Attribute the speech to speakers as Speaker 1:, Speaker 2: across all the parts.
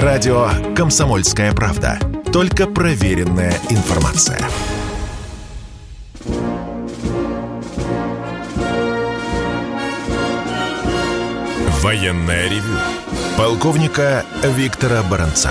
Speaker 1: Радио «Комсомольская правда». Только проверенная информация. Военное ревю. Полковника Виктора Баранца.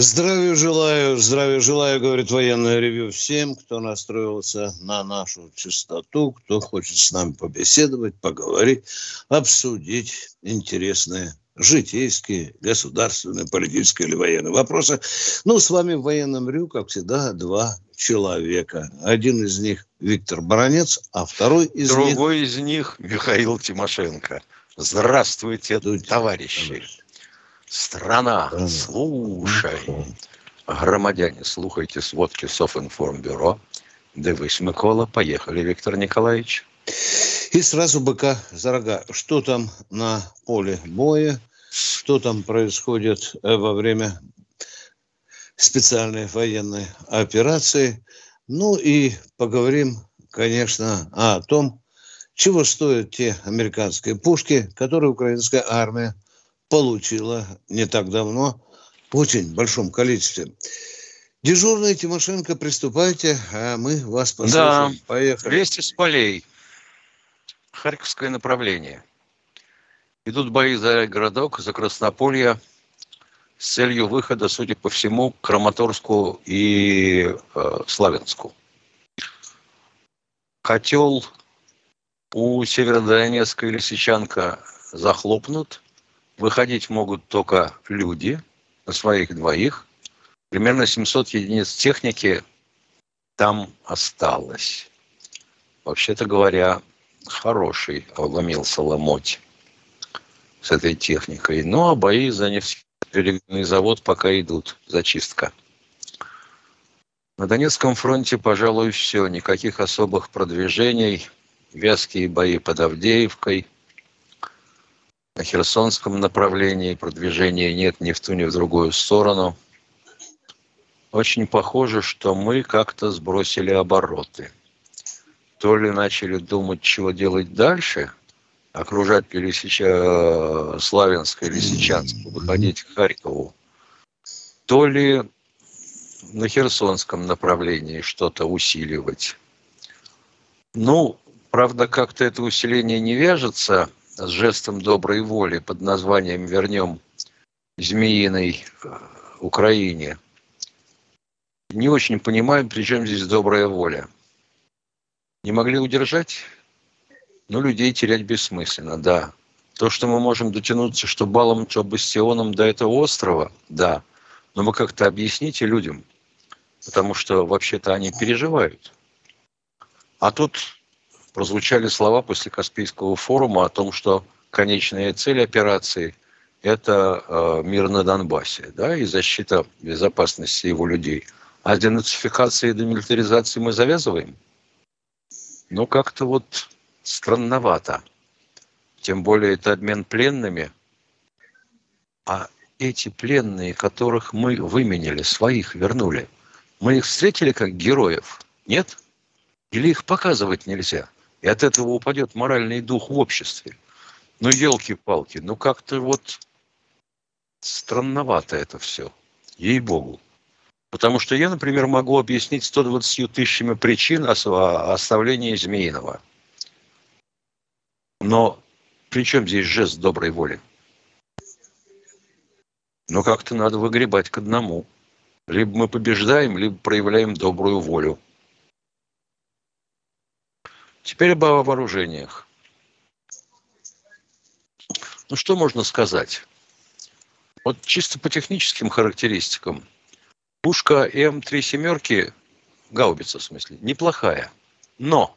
Speaker 2: Здравия желаю, здравия желаю, говорит военное ревю всем, кто настроился на нашу частоту, кто хочет с нами побеседовать, поговорить, обсудить интересные житейские, государственные, политические или военные вопросы. Ну, с вами в военном рю, как всегда, два человека. Один из них Виктор Баранец, а второй из
Speaker 3: Другой
Speaker 2: них...
Speaker 3: Другой из них Михаил Тимошенко. Здравствуйте, товарищи. Страна, слушай. Громадяне, слухайте сводки Софинформбюро. Дивись, Микола. Поехали, Виктор Николаевич.
Speaker 2: И сразу быка за рога. Что там на поле боя? Что там происходит э, во время специальной военной операции? Ну и поговорим, конечно, о том, чего стоят те американские пушки, которые украинская армия получила не так давно в очень большом количестве. Дежурный Тимошенко, приступайте, а мы вас послушаем.
Speaker 3: Да, Поехали. Вести с полей. Харьковское направление. Идут бои за городок, за Краснополье с целью выхода, судя по всему, к Краматорску и э, Славянску. Котел у Северодонецка или Сечанка захлопнут – Выходить могут только люди на своих двоих. Примерно 700 единиц техники там осталось. Вообще-то говоря, хороший обломился ломоть с этой техникой. Ну, а бои за нефтеперегонный завод пока идут. Зачистка. На Донецком фронте, пожалуй, все. Никаких особых продвижений. Вязкие бои под Авдеевкой – на Херсонском направлении продвижения нет ни в ту, ни в другую сторону. Очень похоже, что мы как-то сбросили обороты. То ли начали думать, чего делать дальше, окружать ли сейчас э, Славянск или Лисичанск, выходить к Харькову, то ли на Херсонском направлении что-то усиливать. Ну, правда, как-то это усиление не вяжется с жестом доброй воли под названием «Вернем змеиной Украине». Не очень понимаем, при чем здесь добрая воля. Не могли удержать? Ну, людей терять бессмысленно, да. То, что мы можем дотянуться, что балом, что бастионом до этого острова, да. Но вы как-то объясните людям, потому что вообще-то они переживают. А тут прозвучали слова после Каспийского форума о том, что конечная цель операции – это э, мир на Донбассе да, и защита безопасности его людей. А с денацификацией и демилитаризацией мы завязываем? Ну, как-то вот странновато. Тем более это обмен пленными. А эти пленные, которых мы выменили, своих вернули, мы их встретили как героев? Нет? Или их показывать нельзя? И от этого упадет моральный дух в обществе. Ну, елки-палки, ну как-то вот странновато это все. Ей-богу. Потому что я, например, могу объяснить 120 тысячами причин оставления Змеиного. Но при чем здесь жест доброй воли? Но как-то надо выгребать к одному. Либо мы побеждаем, либо проявляем добрую волю. Теперь об вооружениях. Ну, что можно сказать? Вот чисто по техническим характеристикам. Пушка М3 семерки, гаубица в смысле, неплохая. Но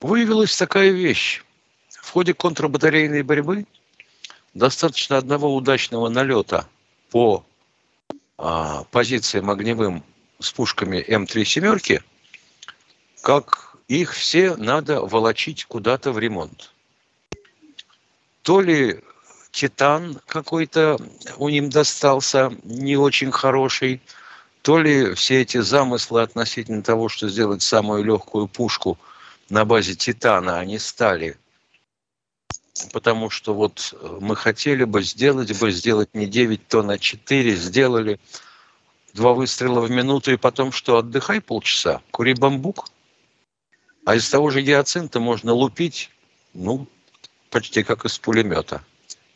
Speaker 3: выявилась такая вещь. В ходе контрбатарейной борьбы достаточно одного удачного налета по а, позициям огневым с пушками М3 семерки, как их все надо волочить куда-то в ремонт. То ли титан какой-то у ним достался не очень хороший, то ли все эти замыслы относительно того, что сделать самую легкую пушку на базе титана, они стали потому что вот э, мы хотели бы сделать бы, сделать не 9 тонн, а 4, сделали два выстрела в минуту, и потом что, отдыхай полчаса, кури бамбук. А из того же гиацинта можно лупить, ну, почти как из пулемета.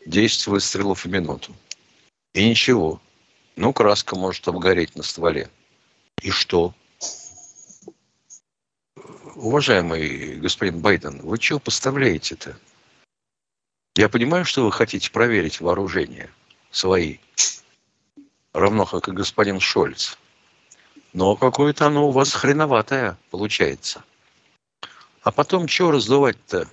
Speaker 3: 10 выстрелов в минуту. И ничего. Ну, краска может обгореть на стволе. И что? Уважаемый господин Байден, вы чего поставляете-то? Я понимаю, что вы хотите проверить вооружение свои, равно как и господин Шольц. Но какое-то оно у вас хреноватое получается. А потом чего раздувать-то?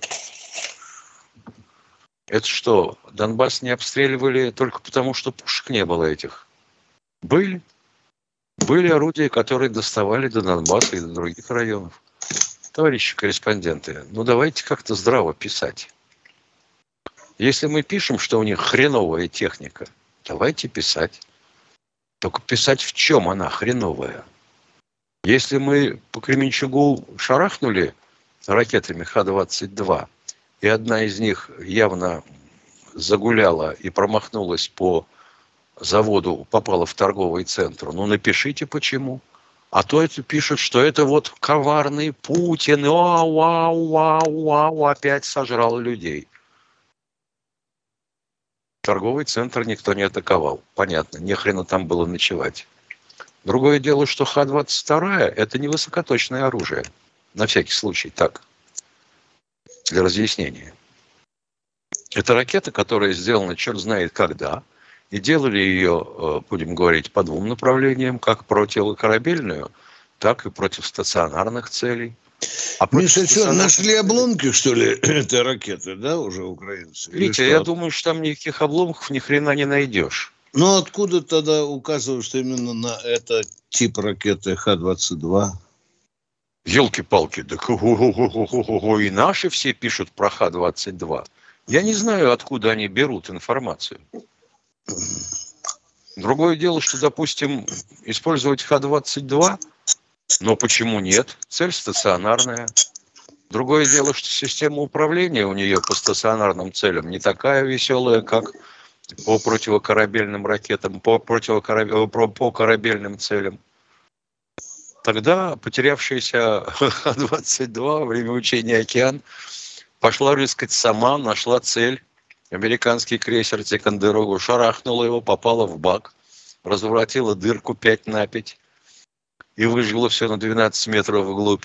Speaker 3: Это что, Донбасс не обстреливали только потому, что пушек не было этих? Были. Были орудия, которые доставали до Донбасса и до других районов. Товарищи корреспонденты, ну давайте как-то здраво писать. Если мы пишем, что у них хреновая техника, давайте писать. Только писать в чем она хреновая. Если мы по Кременчугу шарахнули ракетами Х-22, и одна из них явно загуляла и промахнулась по заводу, попала в торговый центр, ну напишите почему. А то это пишут, что это вот коварный Путин, вау, вау, вау, вау, опять сожрал людей. Торговый центр никто не атаковал. Понятно, не хрена там было ночевать. Другое дело, что Х-22 это не высокоточное оружие. На всякий случай, так для разъяснения. Это ракета, которая сделана черт знает когда, и делали ее, э, будем говорить, по двум направлениям, как противокорабельную, так и против стационарных целей.
Speaker 2: А Миша, что, нашли обломки, что ли, этой ракеты, да, уже украинцы?
Speaker 3: Витя, я думаю, что там никаких обломков ни хрена не найдешь.
Speaker 2: Ну, откуда тогда указывают, что именно на этот тип ракеты Х-22?
Speaker 3: Елки-палки, да и наши все пишут про Х-22. Я не знаю, откуда они берут информацию. Другое дело, что, допустим, использовать Х-22, но почему нет? Цель стационарная. Другое дело, что система управления у нее по стационарным целям не такая веселая, как по противокорабельным ракетам, по, противокораб... по корабельным целям. Тогда потерявшаяся Х-22 во время учения «Океан» пошла рыскать сама, нашла цель. Американский крейсер Тикандерогу шарахнула его, попала в бак, разворотила дырку 5 на 5 и выжгла все на 12 метров вглубь.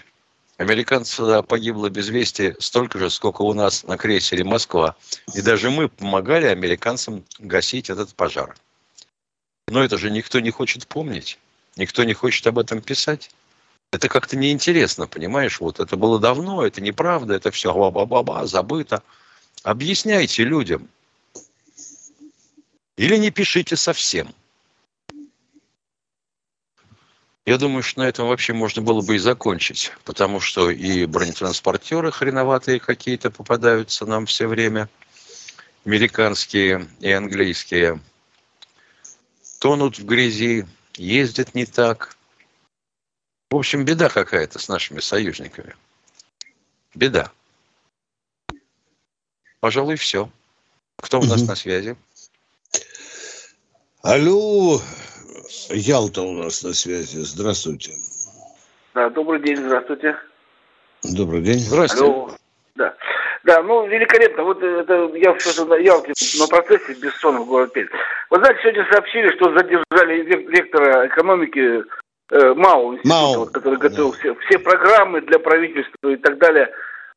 Speaker 3: Американцев тогда погибло без вести столько же, сколько у нас на крейсере «Москва». И даже мы помогали американцам гасить этот пожар. Но это же никто не хочет помнить. Никто не хочет об этом писать. Это как-то неинтересно, понимаешь? Вот это было давно, это неправда, это все ба-ба-ба-ба, забыто. Объясняйте людям. Или не пишите совсем. Я думаю, что на этом вообще можно было бы и закончить, потому что и бронетранспортеры хреноватые какие-то попадаются нам все время, американские и английские, тонут в грязи, ездят не так. В общем, беда какая-то с нашими союзниками. Беда. Пожалуй, все. Кто у нас угу. на связи?
Speaker 2: Алло, Ялта у нас на связи. Здравствуйте.
Speaker 4: Да, добрый день, здравствуйте.
Speaker 2: Добрый день.
Speaker 4: Здравствуйте. Алло. Да. Да, ну, великолепно. Вот это я все на Ялте на процессе Бессонов город Пермь. Вы знаете, сегодня сообщили, что задержали вектора экономики э, МАУ,
Speaker 2: МАУ.
Speaker 4: Вот, который готовил да. все, все программы для правительства и так далее.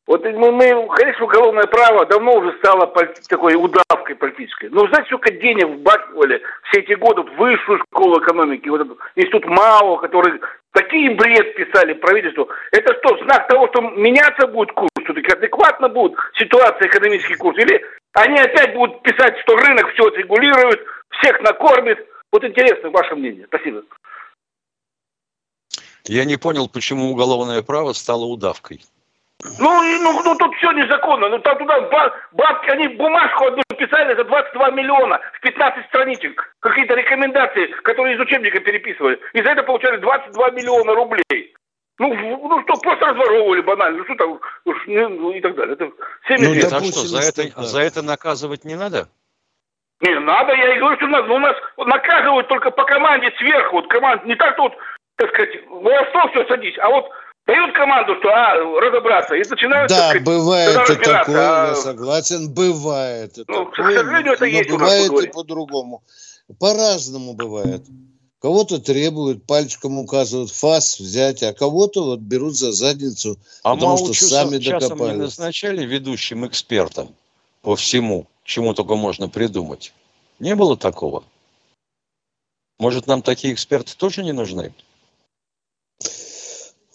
Speaker 4: Вот мы, мы, конечно, уголовное право давно уже стало такой удавкой политической. Но знаете, сколько денег вбахивали все эти годы в высшую школу экономики, вот этот институт МАО, который такие бред писали правительству. Это что, знак того, что меняться будет курс, все-таки адекватно будет ситуация, экономический курс? Или они опять будут писать, что рынок все отрегулирует, всех накормит? Вот интересно ваше мнение. Спасибо.
Speaker 3: Я не понял, почему уголовное право стало удавкой.
Speaker 4: Ну, ну, ну тут все незаконно. Ну там туда бабки, они бумажку одну писали за 22 миллиона в 15 страничек. Какие-то рекомендации, которые из учебника переписывали. И за это получали 22 миллиона рублей. Ну, ну что, просто разворовывали банально, ну что там, уж, ну, и так далее. Это
Speaker 3: ну, нет, а что, за это, за это наказывать не надо?
Speaker 4: Не, надо, я и говорю, что надо. Но у нас наказывают только по команде сверху. Вот команда, не так, вот, так сказать, в все садись, а вот дают команду, что а, разобраться, и начинают...
Speaker 2: Да, сказать, бывает и такое, а... я согласен, бывает.
Speaker 4: ну, такое, к сожалению, это есть
Speaker 2: бывает и по-другому. По-разному бывает. Кого-то требуют, пальчиком указывают фас взять, а кого-то вот берут за задницу,
Speaker 3: а потому что сами докопались. не назначали ведущим экспертом по всему, чему только можно придумать. Не было такого? Может, нам такие эксперты тоже не нужны?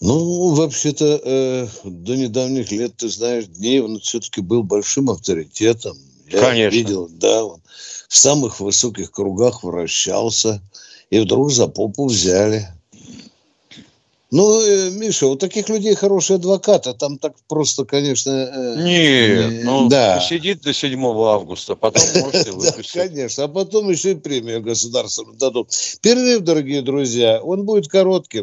Speaker 2: Ну, вообще-то, э, до недавних лет, ты знаешь, дней он все-таки был большим авторитетом.
Speaker 3: Я Конечно.
Speaker 2: видел, да, он в самых высоких кругах вращался, и вдруг за попу взяли. Ну, э, Миша, у таких людей хороший адвокат, а там так просто, конечно...
Speaker 3: Э, Нет, э, ну, да. сидит до 7 августа, потом можете выпустить.
Speaker 2: Да, конечно, а потом еще и премию государственную дадут. Перерыв, дорогие друзья, он будет коротким.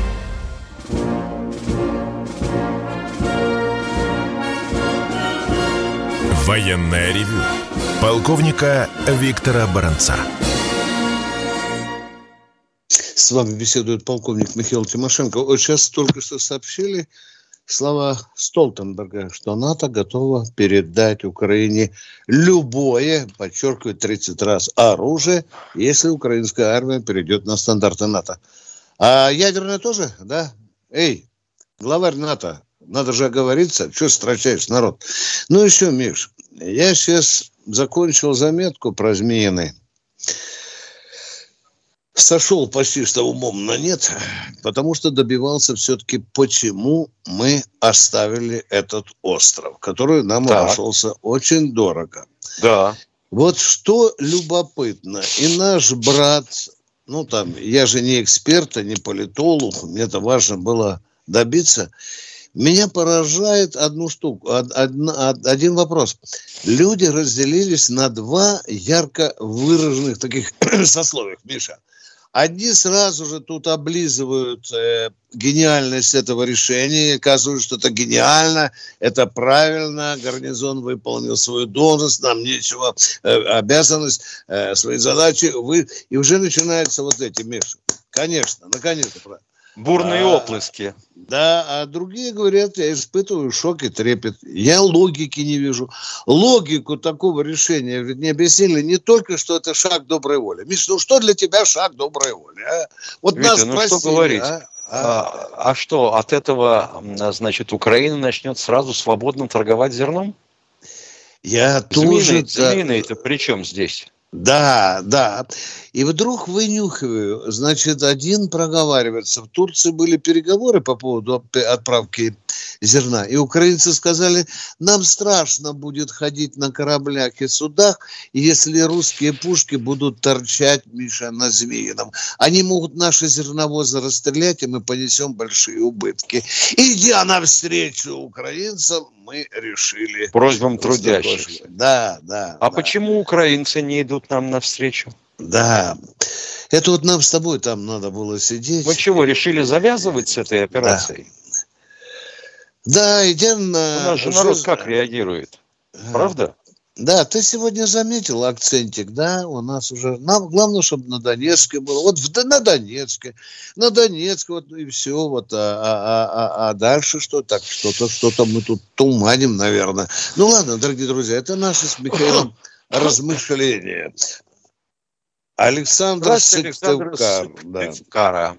Speaker 1: Военное ревю полковника Виктора Баранца.
Speaker 2: С вами беседует полковник Михаил Тимошенко. Вот сейчас только что сообщили слова Столтенберга, что НАТО готово передать Украине любое, подчеркиваю 30 раз, оружие, если украинская армия перейдет на стандарты НАТО. А ядерное тоже, да? Эй, главарь НАТО, надо же оговориться, что строчаешь, народ. Ну еще, Миш, я сейчас закончил заметку про змеиный. Сошел почти что умом на нет, потому что добивался все-таки, почему мы оставили этот остров, который нам так. обошелся очень дорого.
Speaker 3: Да.
Speaker 2: Вот что любопытно, и наш брат, ну там, я же не эксперт, а не политолог, мне это важно было добиться, меня поражает одну штуку, один вопрос. Люди разделились на два ярко выраженных таких сословиях, Миша. Одни сразу же тут облизывают э, гениальность этого решения, оказывают, что это гениально, это правильно, гарнизон выполнил свою должность, нам нечего, э, обязанность, э, свои задачи, вы, и уже начинаются вот эти, Миша. Конечно, наконец-то правильно.
Speaker 3: Бурные а, оплески.
Speaker 2: Да, а другие говорят, я испытываю шок и трепет. Я логики не вижу. Логику такого решения ведь не объяснили не только, что это шаг доброй воли. Миш, ну что для тебя шаг доброй воли? А?
Speaker 3: Вот Витя, нас ну спросили, что говорить? А? А, а что, от этого, значит, Украина начнет сразу свободно торговать зерном?
Speaker 2: Я Змеиный, тоже...
Speaker 3: Змеиный-то при чем здесь?
Speaker 2: Да, да. И вдруг вынюхиваю, значит, один проговаривается. В Турции были переговоры по поводу отправки зерна. И украинцы сказали, нам страшно будет ходить на кораблях и судах, если русские пушки будут торчать, Миша, на Змеином. Они могут наши зерновозы расстрелять, и мы понесем большие убытки. Идя навстречу украинцам, мы решили...
Speaker 3: Просьбам трудящихся.
Speaker 2: Да, да.
Speaker 3: А
Speaker 2: да.
Speaker 3: почему украинцы не идут нам навстречу?
Speaker 2: Да. Это вот нам с тобой там надо было сидеть.
Speaker 3: Вы чего, решили завязывать с этой операцией?
Speaker 2: Да, да идем на...
Speaker 3: У нас же народ как реагирует? Правда?
Speaker 2: Да, ты сегодня заметил акцентик, да, у нас уже, нам главное, чтобы на Донецке было, вот в, на Донецке, на Донецке, вот и все, вот, а, а, а, а дальше что, так, что-то, что-то мы тут туманим, наверное. Ну ладно, дорогие друзья, это наши с Михаилом размышления. Александр Сыктывкар. Да.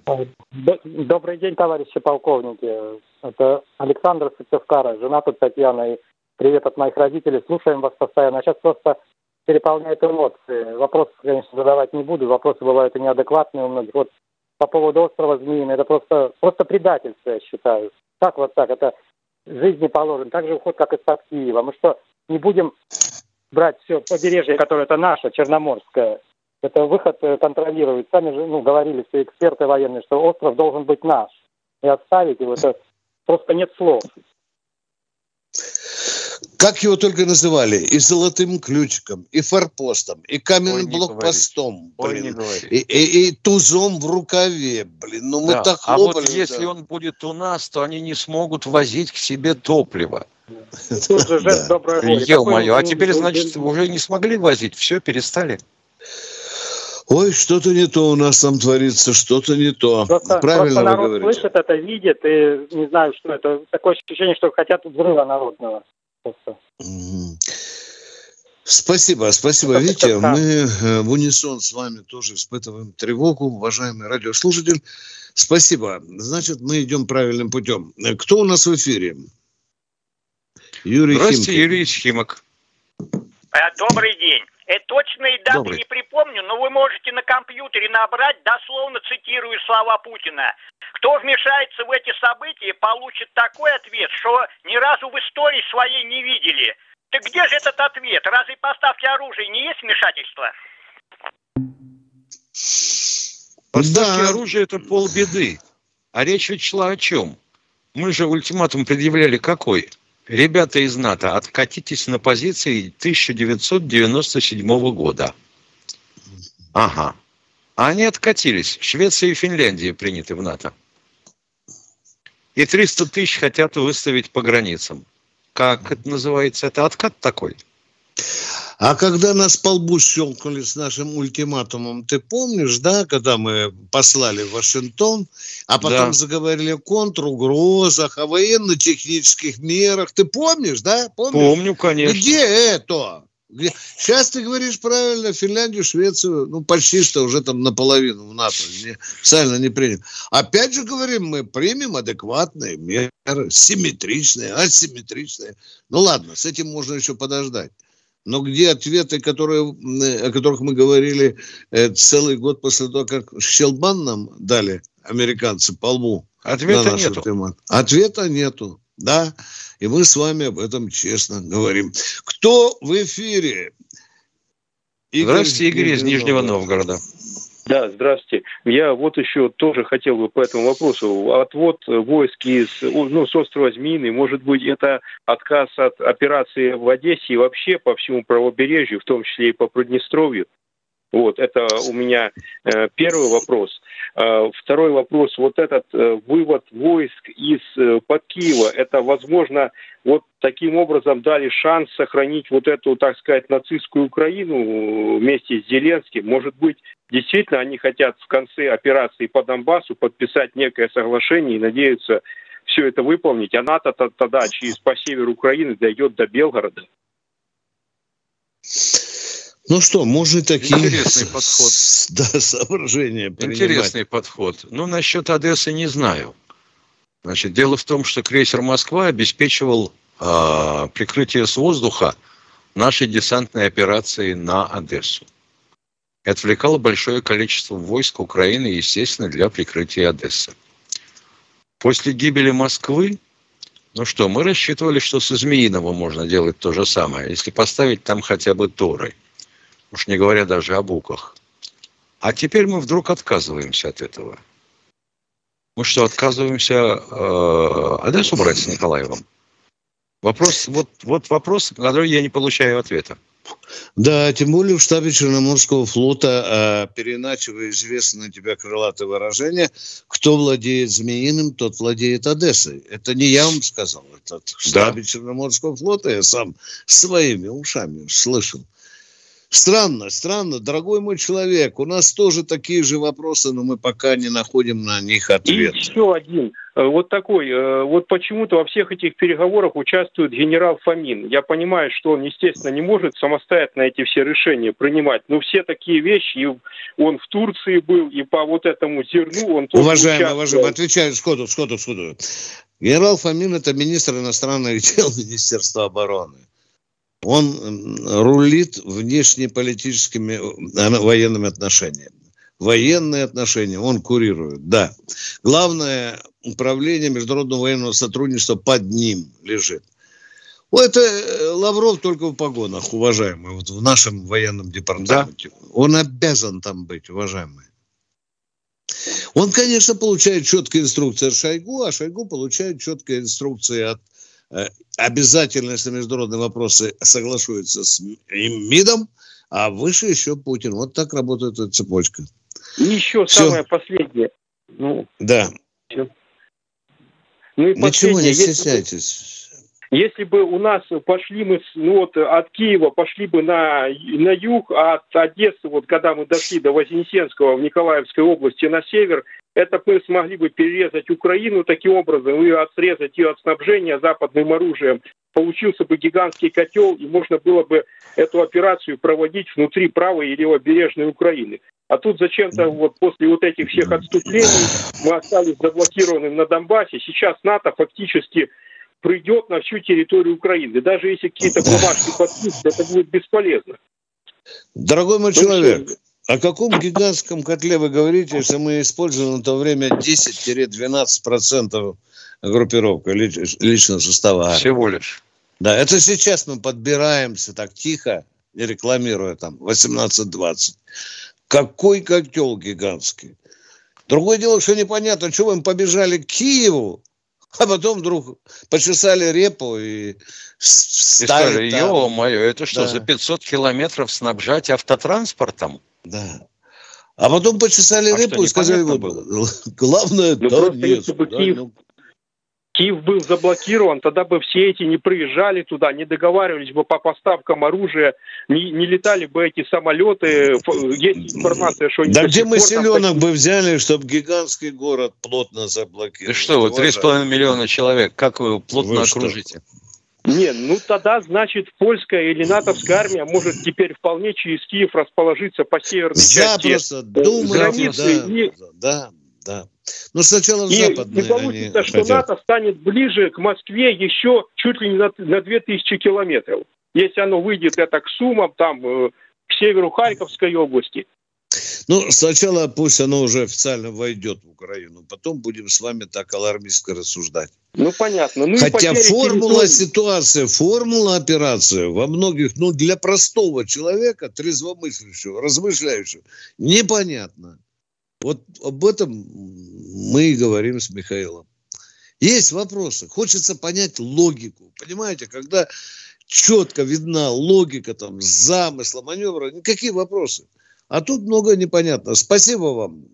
Speaker 5: Добрый день, товарищи полковники. Это Александр Сыктывкара, жена тут Татьяна и Привет от моих родителей. Слушаем вас постоянно. Сейчас просто переполняют эмоции. Вопросы, конечно, задавать не буду. Вопросы бывают и неадекватные у многих. Вот по поводу острова Змеиный, это просто, просто предательство, я считаю. Так вот так, это жизни положен, так же уход, как из-под Киева. Мы что, не будем брать все побережье, которое это наше, Черноморское, это выход э, контролирует. Сами же ну, говорили все эксперты военные, что остров должен быть наш. И оставить его, это просто нет слов.
Speaker 2: Как его только называли, и золотым ключиком, и форпостом, и каменным Ой, блокпостом,
Speaker 3: Ой,
Speaker 2: блин, и, и, и тузом в рукаве, блин, ну мы да. так
Speaker 3: хлопали. А вот если он будет у нас, то они не смогут возить к себе топливо. Ё-моё, а теперь, значит, уже не смогли возить, все, перестали.
Speaker 2: Ой, что-то не то у нас там творится, что-то не то.
Speaker 5: Просто, Правильно просто народ вы говорите. слышит это, видит, и не знаю, что это. Такое ощущение, что хотят взрыва народного.
Speaker 2: Спасибо, спасибо, Витя. Мы э, в унисон с вами тоже испытываем тревогу, уважаемый радиослушатель. Спасибо. Значит, мы идем правильным путем. Кто у нас в эфире?
Speaker 3: Юрий Здравствуйте, Химки. Юрий Химок.
Speaker 6: Э, добрый день. Э, точные даты Добрый. не припомню, но вы можете на компьютере набрать, дословно цитирую слова Путина. Кто вмешается в эти события, получит такой ответ, что ни разу в истории своей не видели. Так где же этот ответ? Разве поставки оружия не есть вмешательство?
Speaker 3: Поставки да. оружия – это полбеды. А речь ведь шла о чем? Мы же ультиматум предъявляли какой? Ребята из НАТО, откатитесь на позиции 1997 года. Ага. А они откатились. Швеция и Финляндия приняты в НАТО. И 300 тысяч хотят выставить по границам. Как это называется? Это откат такой?
Speaker 2: А когда нас по лбу щелкнули с нашим ультиматумом, ты помнишь, да, когда мы послали в Вашингтон, а потом да. заговорили о контругрозах, о военно-технических мерах, ты помнишь, да?
Speaker 3: Помнишь? Помню, конечно.
Speaker 2: Где это? Где? Сейчас ты говоришь правильно, Финляндию, Швецию, ну, почти что уже там наполовину в НАТО, не, официально не принят. Опять же говорим, мы примем адекватные меры, симметричные, асимметричные. Ну, ладно, с этим можно еще подождать. Но где ответы, которые, о которых мы говорили э, целый год после того, как Щелбан нам дали американцы по лбу?
Speaker 3: Ответа нету.
Speaker 2: Тему. Ответа нету, да. И мы с вами об этом честно говорим. Кто в эфире?
Speaker 3: Игорь Здравствуйте, Игорь из Нижнего Новгорода.
Speaker 7: Да, здравствуйте. Я вот еще тоже хотел бы по этому вопросу. Отвод войск из, ну, с острова Змеиный, может быть, это отказ от операции в Одессе и вообще по всему правобережью, в том числе и по Приднестровью? Вот, это у меня э, первый вопрос. Э, второй вопрос, вот этот э, вывод войск из э, под Киева, это, возможно, вот таким образом дали шанс сохранить вот эту, так сказать, нацистскую Украину вместе с Зеленским. Может быть, действительно они хотят в конце операции по Донбассу подписать некое соглашение и надеются все это выполнить, а НАТО тогда через по северу Украины дойдет до Белгорода.
Speaker 2: Ну что, можно такие
Speaker 3: Интересный подход.
Speaker 2: Да, соображения
Speaker 3: принимать. Интересный подход. Ну, насчет Одессы не знаю. Значит, дело в том, что крейсер «Москва» обеспечивал э, прикрытие с воздуха нашей десантной операции на Одессу. И отвлекало большое количество войск Украины, естественно, для прикрытия Одессы. После гибели Москвы, ну что, мы рассчитывали, что со Змеиного можно делать то же самое, если поставить там хотя бы Торы уж не говоря даже о буках. А теперь мы вдруг отказываемся от этого. Мы что, отказываемся э, Одессу брать с Николаевым? Вопрос, вот, вот вопрос, на который я не получаю ответа.
Speaker 2: Да, тем более в штабе Черноморского флота э, переначивая известное тебя крылатое выражение, кто владеет Змеиным, тот владеет Одессой. Это не я вам сказал, это в штабе да. Черноморского флота я сам своими ушами слышал. Странно, странно, дорогой мой человек, у нас тоже такие же вопросы, но мы пока не находим на них ответ.
Speaker 7: И еще один, э, вот такой, э, вот почему-то во всех этих переговорах участвует генерал Фомин. Я понимаю, что он, естественно, не может самостоятельно эти все решения принимать, но все такие вещи, и он в Турции был, и по вот этому зерну он тоже
Speaker 2: Уважаемый, уважаемый, отвечаю сходу, сходу, сходу. Генерал Фомин – это министр иностранных дел Министерства обороны он рулит внешнеполитическими э, военными отношениями. военные отношения он курирует, да. Главное управление международного военного сотрудничества под ним лежит. Это э, Лавров только в погонах, уважаемый, вот в нашем военном департаменте. Да. Он обязан там быть, уважаемый. Он, конечно, получает четкие инструкции от Шойгу, а Шойгу получает четкие инструкции от э, обязательности международные вопросы соглашаются с МИДом, а выше еще Путин. Вот так работает эта цепочка.
Speaker 7: И еще Все. самое последнее.
Speaker 2: Ну, да. Все.
Speaker 7: Ну и Ничего не стесняйтесь. Если бы у нас пошли мы ну вот, от Киева, пошли бы на, на юг, а от Одессы, вот когда мы дошли до Вознесенского в Николаевской области на север, это мы смогли бы перерезать Украину таким образом и отсрезать ее от снабжения западным оружием. Получился бы гигантский котел, и можно было бы эту операцию проводить внутри правой или левобережной Украины. А тут зачем-то вот после вот этих всех отступлений мы остались заблокированными на Донбассе. Сейчас НАТО фактически придет на всю территорию Украины. Даже если какие-то бумажки подпишут, это будет бесполезно.
Speaker 2: Дорогой мой человек, о каком гигантском котле вы говорите, если мы используем на то время 10-12% группировка личного состава?
Speaker 3: Всего лишь.
Speaker 2: Да, это сейчас мы подбираемся так тихо, не рекламируя там 18-20. Какой котел гигантский. Другое дело, что непонятно, что вы побежали к Киеву, а потом вдруг почесали репу и
Speaker 3: стали и там. ё-моё, это что, да. за 500 километров снабжать автотранспортом?
Speaker 2: Да. А потом почесали а репу и сказали, было? главное,
Speaker 7: ну, да, просто нет, если бы да, Киев, ну... Киев был заблокирован, тогда бы все эти не приезжали туда, не договаривались бы по поставкам оружия, не, не летали бы эти самолеты. Есть информация, что...
Speaker 2: Да где мы селенок бы взяли, чтобы гигантский город плотно заблокировать?
Speaker 3: Ты что, вот 3,5 миллиона человек, как вы его плотно вы окружите?
Speaker 7: Не, ну тогда, значит, польская или натовская армия может теперь вполне через Киев расположиться по северной
Speaker 2: Запросто, части думаете, границы. Да, и... да, да. Но сначала
Speaker 7: и, западные. И получится, что хотят. НАТО станет ближе к Москве еще чуть ли не на, на 2000 километров. Если оно выйдет это к Сумам, там, э, к северу Харьковской области.
Speaker 2: Ну, сначала пусть оно уже официально войдет в Украину, потом будем с вами так алармистски рассуждать.
Speaker 7: Ну, понятно. Ну,
Speaker 2: Хотя формула территории... ситуации, формула операции во многих, ну, для простого человека, трезвомыслящего, размышляющего, непонятно. Вот об этом мы и говорим с Михаилом. Есть вопросы. Хочется понять логику. Понимаете, когда четко видна логика, там, замысла, маневра, никакие вопросы. А тут много непонятно. Спасибо вам.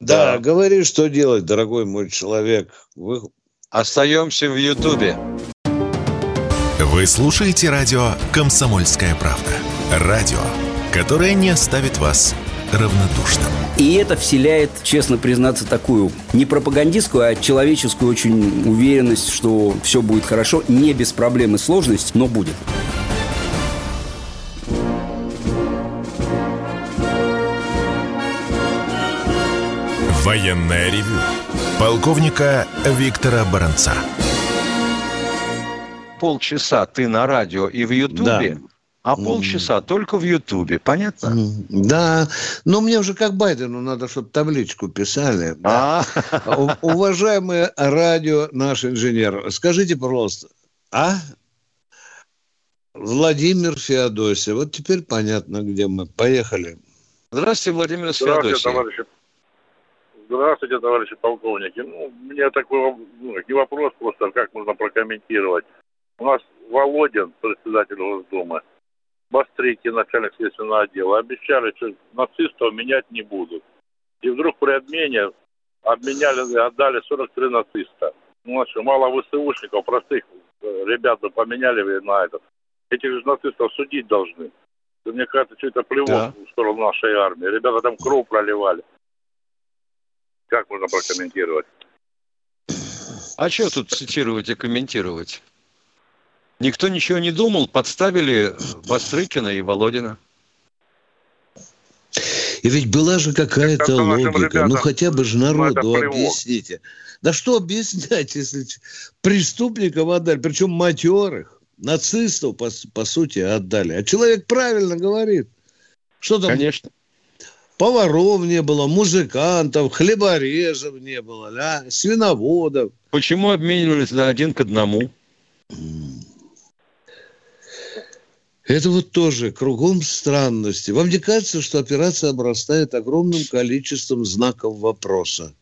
Speaker 2: Да, да говори, что делать, дорогой мой человек. Вы...
Speaker 3: Остаемся в Ютубе.
Speaker 1: Вы слушаете радио «Комсомольская правда». Радио, которое не оставит вас равнодушным.
Speaker 8: И это вселяет, честно признаться, такую не пропагандистскую, а человеческую очень уверенность, что все будет хорошо, не без проблем и сложностей, но будет.
Speaker 1: Военная ревю. Полковника Виктора Баранца.
Speaker 3: Полчаса ты на радио и в Ютубе. Да а полчаса mm. только в Ютубе, понятно? Mm.
Speaker 2: Да, но мне уже как Байдену надо, чтобы табличку писали. Да. А. Уважаемый радио наш инженер, скажите, пожалуйста, а? Владимир Феодосия. Вот теперь понятно, где мы. Поехали.
Speaker 3: Здравствуйте, Владимир Здравствуйте, Феодосия.
Speaker 9: Товарищи. Здравствуйте, товарищи полковники. Ну, у меня такой ну, не вопрос, просто как можно прокомментировать. У нас Володин, председатель Госдумы, Бастрики, начальник следственного отдела, обещали, что нацистов менять не будут. И вдруг при обмене обменяли, отдали 43 нациста. Ну, что, мало ВСУшников, простых э, ребят бы поменяли на этот. Этих же нацистов судить должны. Мне кажется, что это плевок да. в сторону нашей армии. Ребята там кровь проливали. Как можно прокомментировать?
Speaker 3: А что тут цитировать и комментировать? Никто ничего не думал, подставили Бастрыкина и Володина.
Speaker 2: И ведь была же какая-то логика. Ребятам, ну хотя бы же народу объясните. Да что объяснять, если преступников отдали, причем матерых, нацистов, по, по сути, отдали. А человек правильно говорит. Что там?
Speaker 3: Конечно.
Speaker 2: поваров не было, музыкантов, хлеборезов не было, да, свиноводов.
Speaker 3: Почему обменивались на один к одному?
Speaker 2: Это вот тоже кругом странности. Вам не кажется, что операция обрастает огромным количеством знаков вопроса,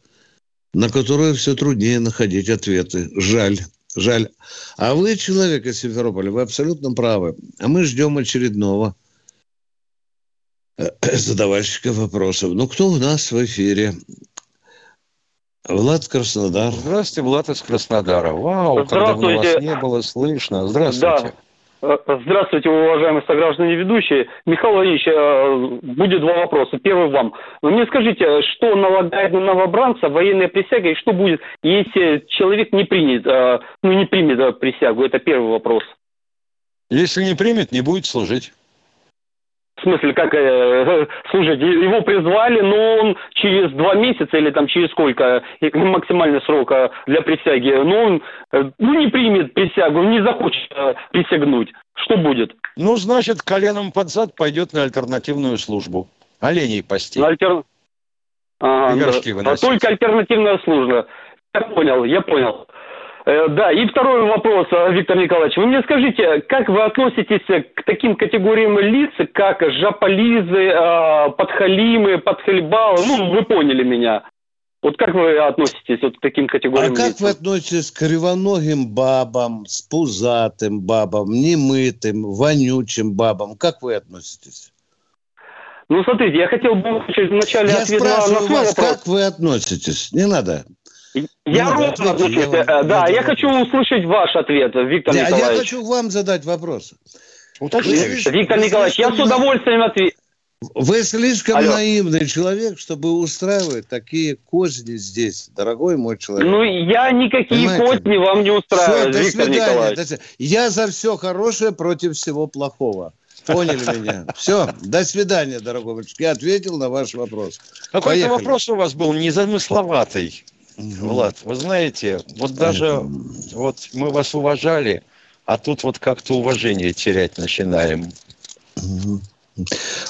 Speaker 2: на которые все труднее находить ответы? Жаль. Жаль. А вы человек из Симферополя, вы абсолютно правы. А мы ждем очередного э, задавальщика вопросов. Ну, кто у нас в эфире? Влад Краснодар.
Speaker 3: Здравствуйте, Влад из Краснодара. Вау, как давно вас не было слышно. Здравствуйте. Да.
Speaker 10: Э, здравствуйте, уважаемые сограждане ведущие. Михаил Владимирович, э, будет два вопроса. Первый вам. Вы мне скажите, что налагает на новобранца военная присяга и что будет, если человек не принят, э, ну, не примет присягу? Это первый вопрос.
Speaker 3: Если не примет, не будет служить.
Speaker 10: В смысле, как, э, слушайте, его призвали, но он через два месяца или там через сколько, максимальный срок э, для присяги, но он э, ну, не примет присягу, не захочет э, присягнуть. Что будет?
Speaker 3: Ну, значит, коленом под зад пойдет на альтернативную службу. Оленей пасти. Альтер...
Speaker 10: ага, да. Только альтернативная служба. Я понял, я понял. Э, да, и второй вопрос, э, Виктор Николаевич. Вы мне скажите, как вы относитесь к таким категориям лиц, как жаполизы, э, подхалимы, подхальбалы? Ну, вы поняли меня. Вот как вы относитесь вот к таким категориям
Speaker 2: А как лиц? вы относитесь к кривоногим бабам, с пузатым бабам, немытым, вонючим бабам? Как вы относитесь?
Speaker 10: Ну, смотрите, я хотел бы вначале
Speaker 2: я ответ спрашиваю на вас, вопрос. как вы относитесь? Не надо.
Speaker 10: Я ну, ровно отношусь. Я вам, э, да, я хочу услышать ваш ответ, Виктор
Speaker 2: я,
Speaker 10: Николаевич.
Speaker 2: Я хочу вам задать вопрос.
Speaker 10: Уточняющий. Виктор Николаевич, я с удовольствием отвечу.
Speaker 2: Вы слишком Алло. наивный человек, чтобы устраивать такие козни здесь, дорогой мой человек.
Speaker 10: Ну, я никакие Понимаете? козни вам не устраиваю, все, Виктор свидания, Николаевич.
Speaker 2: Я за все хорошее против всего плохого. Поняли меня? Все, до свидания, дорогой мальчик. Я ответил на ваш вопрос.
Speaker 3: Какой-то вопрос у вас был незамысловатый. Влад, вы знаете, вот даже вот мы вас уважали, а тут вот как-то уважение терять начинаем.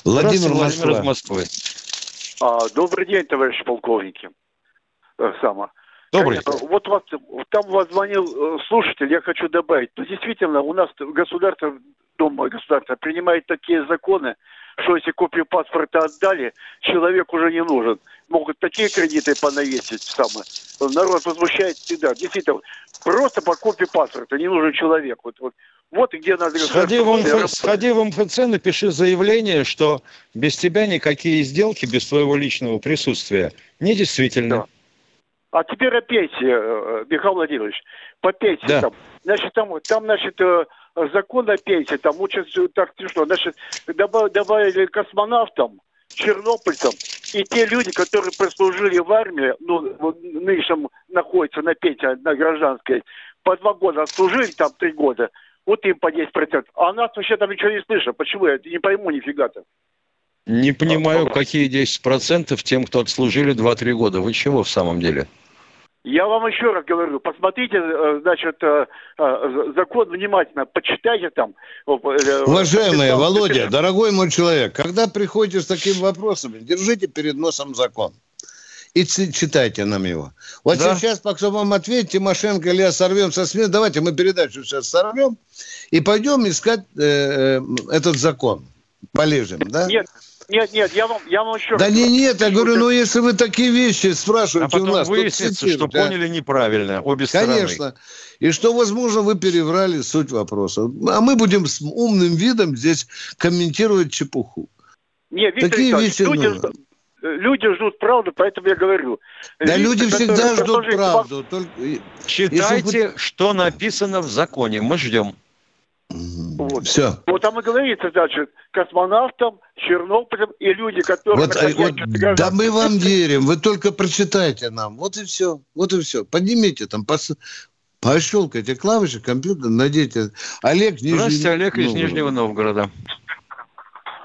Speaker 2: Владимир, Владимир
Speaker 11: из Москвы. А, добрый день, товарищи полковники. Э, Сама.
Speaker 3: Добрый.
Speaker 11: Вот вас, там вас звонил э, слушатель, я хочу добавить. Ну, действительно, у нас государство, Дом государства принимает такие законы, что если копию паспорта отдали, человек уже не нужен. Могут такие кредиты понавесить самое. Народ возмущает всегда. Действительно, просто по копии паспорта не нужен человек. Вот, вот, вот где надо...
Speaker 3: Сходи в, МФ... Сходи в МФЦ, напиши заявление, что без тебя никакие сделки, без твоего личного присутствия недействительны. Да.
Speaker 11: А теперь о пенсии, э, Михаил Владимирович. По пенсии да. там. Значит, там, там, значит, э, закон о пенсии, там лучше так что, значит, добавили космонавтам, чернобыльцам, и те люди, которые прослужили в армии, ну, нынешнем находятся на пенсии, на гражданской, по два года служили, там три года, вот им по 10%. А нас вообще там ничего не слышно. Почему? Я не пойму нифига-то.
Speaker 3: Не понимаю, какие 10% тем, кто отслужили 2-3 года. Вы чего в самом деле?
Speaker 11: Я вам еще раз говорю, посмотрите, э, значит, э, э, закон внимательно, почитайте там.
Speaker 2: Уважаемый Володя, дорогой мой человек, когда приходите с такими вопросами, держите перед носом закон и читайте нам его. Вот да. сейчас, пока вам ответить, Тимошенко или я сорвем со СМИ, давайте мы передачу сейчас сорвем и пойдем искать э, этот закон. Полежим, да?
Speaker 11: Нет, нет, нет, я вам, я вам еще...
Speaker 2: Да не, нет, я говорю, ну если вы такие вещи спрашиваете
Speaker 3: а у нас... выяснится, что да? поняли неправильно обе
Speaker 2: стороны. Конечно. И что, возможно, вы переврали суть вопроса. А мы будем с умным видом здесь комментировать чепуху.
Speaker 11: Нет, Виктор Такие вещи... Люди, люди ждут правду, поэтому я говорю.
Speaker 2: Да люди, люди всегда ждут правду.
Speaker 3: Только... Читайте, если... что написано в законе. Мы ждем.
Speaker 2: Вот. Все.
Speaker 11: Вот там и говорится, значит, космонавтам, Чернобылем и люди, которые... Вот,
Speaker 2: а, вот, да мы вам верим, вы только прочитайте нам. Вот и все, вот и все. Поднимите там, пос... пощелкайте клавиши, компьютер, найдите. Олег,
Speaker 3: Нижний... Здравствуйте, Олег из Нижнего Новгорода.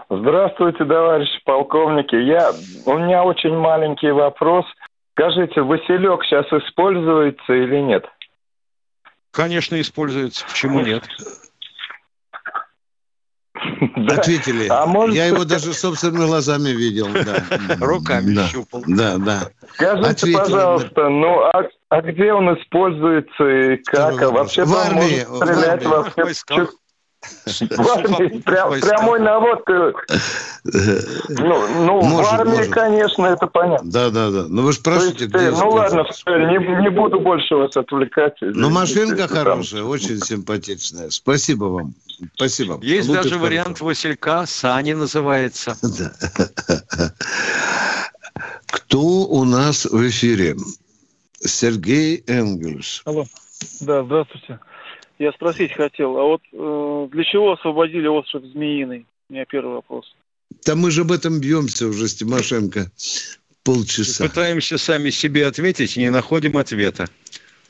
Speaker 12: Здравствуйте, товарищи полковники. Я, у меня очень маленький вопрос. Скажите, Василек сейчас используется или нет?
Speaker 3: Конечно, используется. Почему нет?
Speaker 2: Ответили. А может... Я его даже собственными глазами видел.
Speaker 3: Руками щупал.
Speaker 2: Да, да.
Speaker 12: Скажите, пожалуйста, ну а, а где он используется и как? А вообще
Speaker 2: в армии.
Speaker 12: Стрелять в армии. Прямой навод. Ну, ну может, в армии, может. конечно, это понятно.
Speaker 2: Да, да, да. Ну вы спрашиваете,
Speaker 12: где Ну ладно, не, не буду больше вас отвлекать.
Speaker 2: Ну машинка хорошая, очень симпатичная. Спасибо вам. Спасибо.
Speaker 3: Есть Лупит даже вариант Василька, Сани называется.
Speaker 2: Кто у нас в эфире? Сергей Энгельс.
Speaker 13: Алло. Да, здравствуйте. Я спросить хотел, а вот э, для чего освободили остров Змеиный? У меня первый вопрос.
Speaker 2: Да мы же об этом бьемся уже с Тимошенко полчаса.
Speaker 3: Пытаемся сами себе ответить и не находим ответа.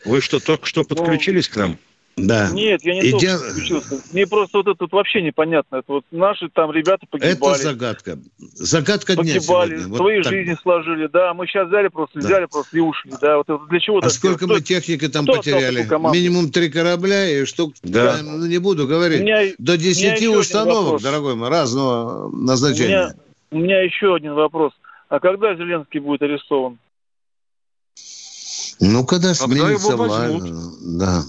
Speaker 3: Вы что, только что подключились ну, к нам?
Speaker 2: Да.
Speaker 13: Нет, я не Идя... только Мне просто вот это вообще непонятно. Это вот наши там ребята погибали.
Speaker 2: Это загадка. Загадка
Speaker 13: погибали,
Speaker 2: дня
Speaker 13: Погибали, свои вот жизни сложили. Да, мы сейчас взяли просто, да. взяли просто и ушли. Да, вот это для чего?
Speaker 2: А сколько мы техники там потеряли? Минимум три корабля и штук, да. ну, не буду говорить, меня, до десяти установок, дорогой мой, разного назначения.
Speaker 13: У меня, у меня еще один вопрос. А когда Зеленский будет арестован?
Speaker 2: Ну, когда сменится власть. Да.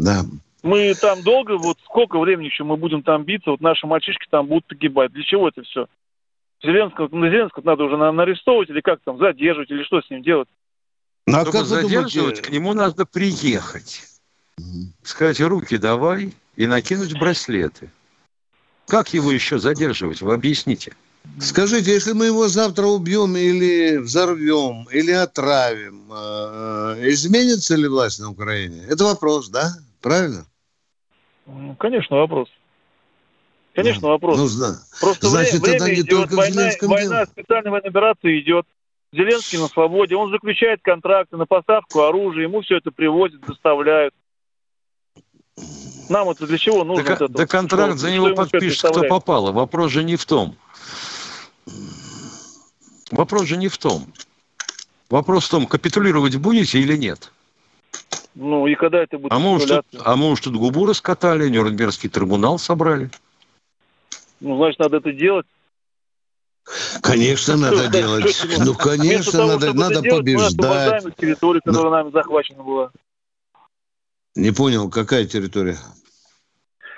Speaker 2: Да.
Speaker 13: Мы там долго, вот сколько времени еще мы будем там биться, вот наши мальчишки там будут погибать. Для чего это все? Зеленского, на Зеленского надо уже арестовывать или как там, задерживать, или что с ним делать?
Speaker 3: Ну, а как задерживать, думаете... к нему надо приехать. Сказать, руки давай и накинуть браслеты. Как его еще задерживать? Вы объясните.
Speaker 2: Скажите, если мы его завтра убьем или взорвем, или отравим, э, изменится ли власть на Украине? Это вопрос, да? Правильно?
Speaker 13: Конечно, вопрос. Конечно, ну, вопрос.
Speaker 2: Ну, зна...
Speaker 13: Просто Значит, время, время не идет, только война, война специальная военная операция идет. Зеленский на свободе, он заключает контракты на поставку оружия, ему все это привозят, доставляют. Нам это для чего нужно?
Speaker 3: Да,
Speaker 13: вот
Speaker 3: да контракт что, за него подпишет, кто попало. Вопрос же не в том. Вопрос же не в том. Вопрос в том, капитулировать будете или нет.
Speaker 13: Ну и когда это будет?
Speaker 3: А мы, уж тут, а мы уж тут губу раскатали, Нюрнбергский трибунал собрали.
Speaker 13: Ну, значит, надо это делать.
Speaker 2: Конечно, надо делать. Ну, конечно, надо, надо побеждать.
Speaker 13: Территорию, которая нами захвачена была.
Speaker 2: Не понял, какая территория?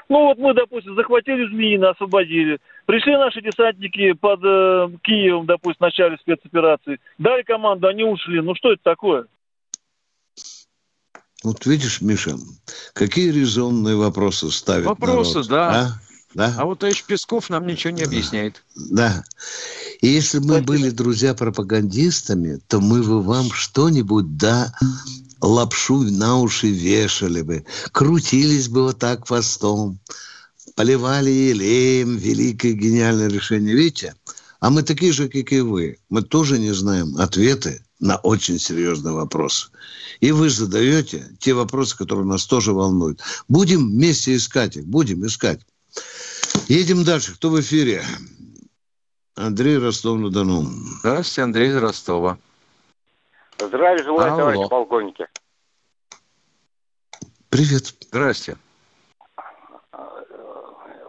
Speaker 13: Ну вот мы, допустим, захватили Змеино, освободили. Пришли наши десантники под э, Киевом, допустим, в начале спецоперации. Дали команду, они ушли. Ну что это такое?
Speaker 2: Вот видишь, Миша, какие резонные вопросы ставят
Speaker 3: Вопросы,
Speaker 2: народ,
Speaker 3: да. А? да. А вот товарищ Песков нам ничего не объясняет.
Speaker 2: Да. И если бы мы были друзья-пропагандистами, то мы бы вам что-нибудь, да, лапшу на уши вешали бы, крутились бы вот так хвостом, поливали елеем великое гениальное решение. Видите? А мы такие же, как и вы. Мы тоже не знаем ответы на очень серьезные вопросы. И вы задаете те вопросы, которые нас тоже волнуют. Будем вместе искать их, будем искать. Едем дальше. Кто в эфире? Андрей Ростов-на-Дону.
Speaker 3: Здравствуйте, Андрей из Ростова.
Speaker 14: Здравия желаю, Алло. товарищ полковники.
Speaker 2: Привет.
Speaker 3: Здрасте.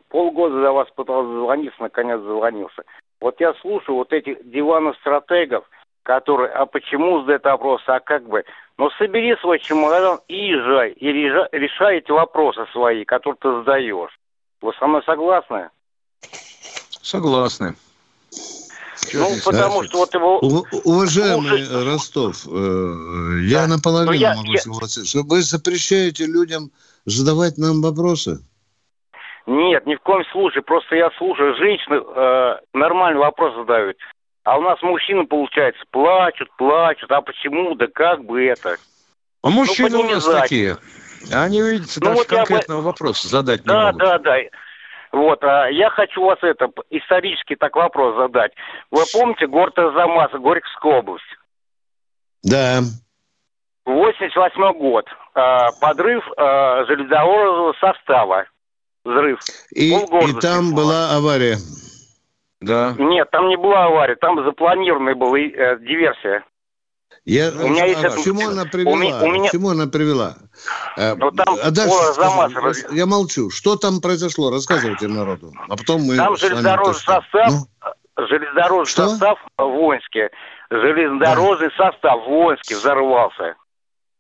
Speaker 14: Полгода за вас пытался звониться, наконец звонился. Вот я слушаю вот этих диванов-стратегов, которые, а почему задают вопрос, а как бы. Но собери свой чемодан и езжай, и решай эти вопросы свои, которые ты задаешь. Вы со мной согласны?
Speaker 3: Согласны.
Speaker 14: Ну, потому что вот его...
Speaker 2: Уважаемый слушать... Ростов, э, я да. наполовину я, могу я... согласиться. Вы запрещаете людям задавать нам вопросы?
Speaker 14: Нет, ни в коем случае. Просто я слушаю, женщины э, нормальный вопрос задают. А у нас мужчины, получается, плачут, плачут. А почему? Да как бы это?
Speaker 3: А мужчины ну, у нас такие. Они, видите, ну, даже вот конкретного бы... вопроса задать
Speaker 14: да,
Speaker 3: не могут.
Speaker 14: Да, да, да. Вот, а я хочу вас это исторический так вопрос задать. Вы помните город Арзамас, Горьковская область?
Speaker 2: Да.
Speaker 14: 88 год. А, подрыв а, железнодорожного состава. Взрыв.
Speaker 2: И, и там была авария.
Speaker 3: Да.
Speaker 14: Нет, там не была авария, там запланированная была э, диверсия.
Speaker 2: Я, у меня есть... К чему она привела? У меня, у меня... Чему она привела? Э, ну, там а дальше, скажем, я молчу. Что там произошло? Рассказывайте народу. А потом мы...
Speaker 14: Там железнодорожный состав, ну? железнодорожный Что? состав воинский, железнодорожный да. состав воинский взорвался.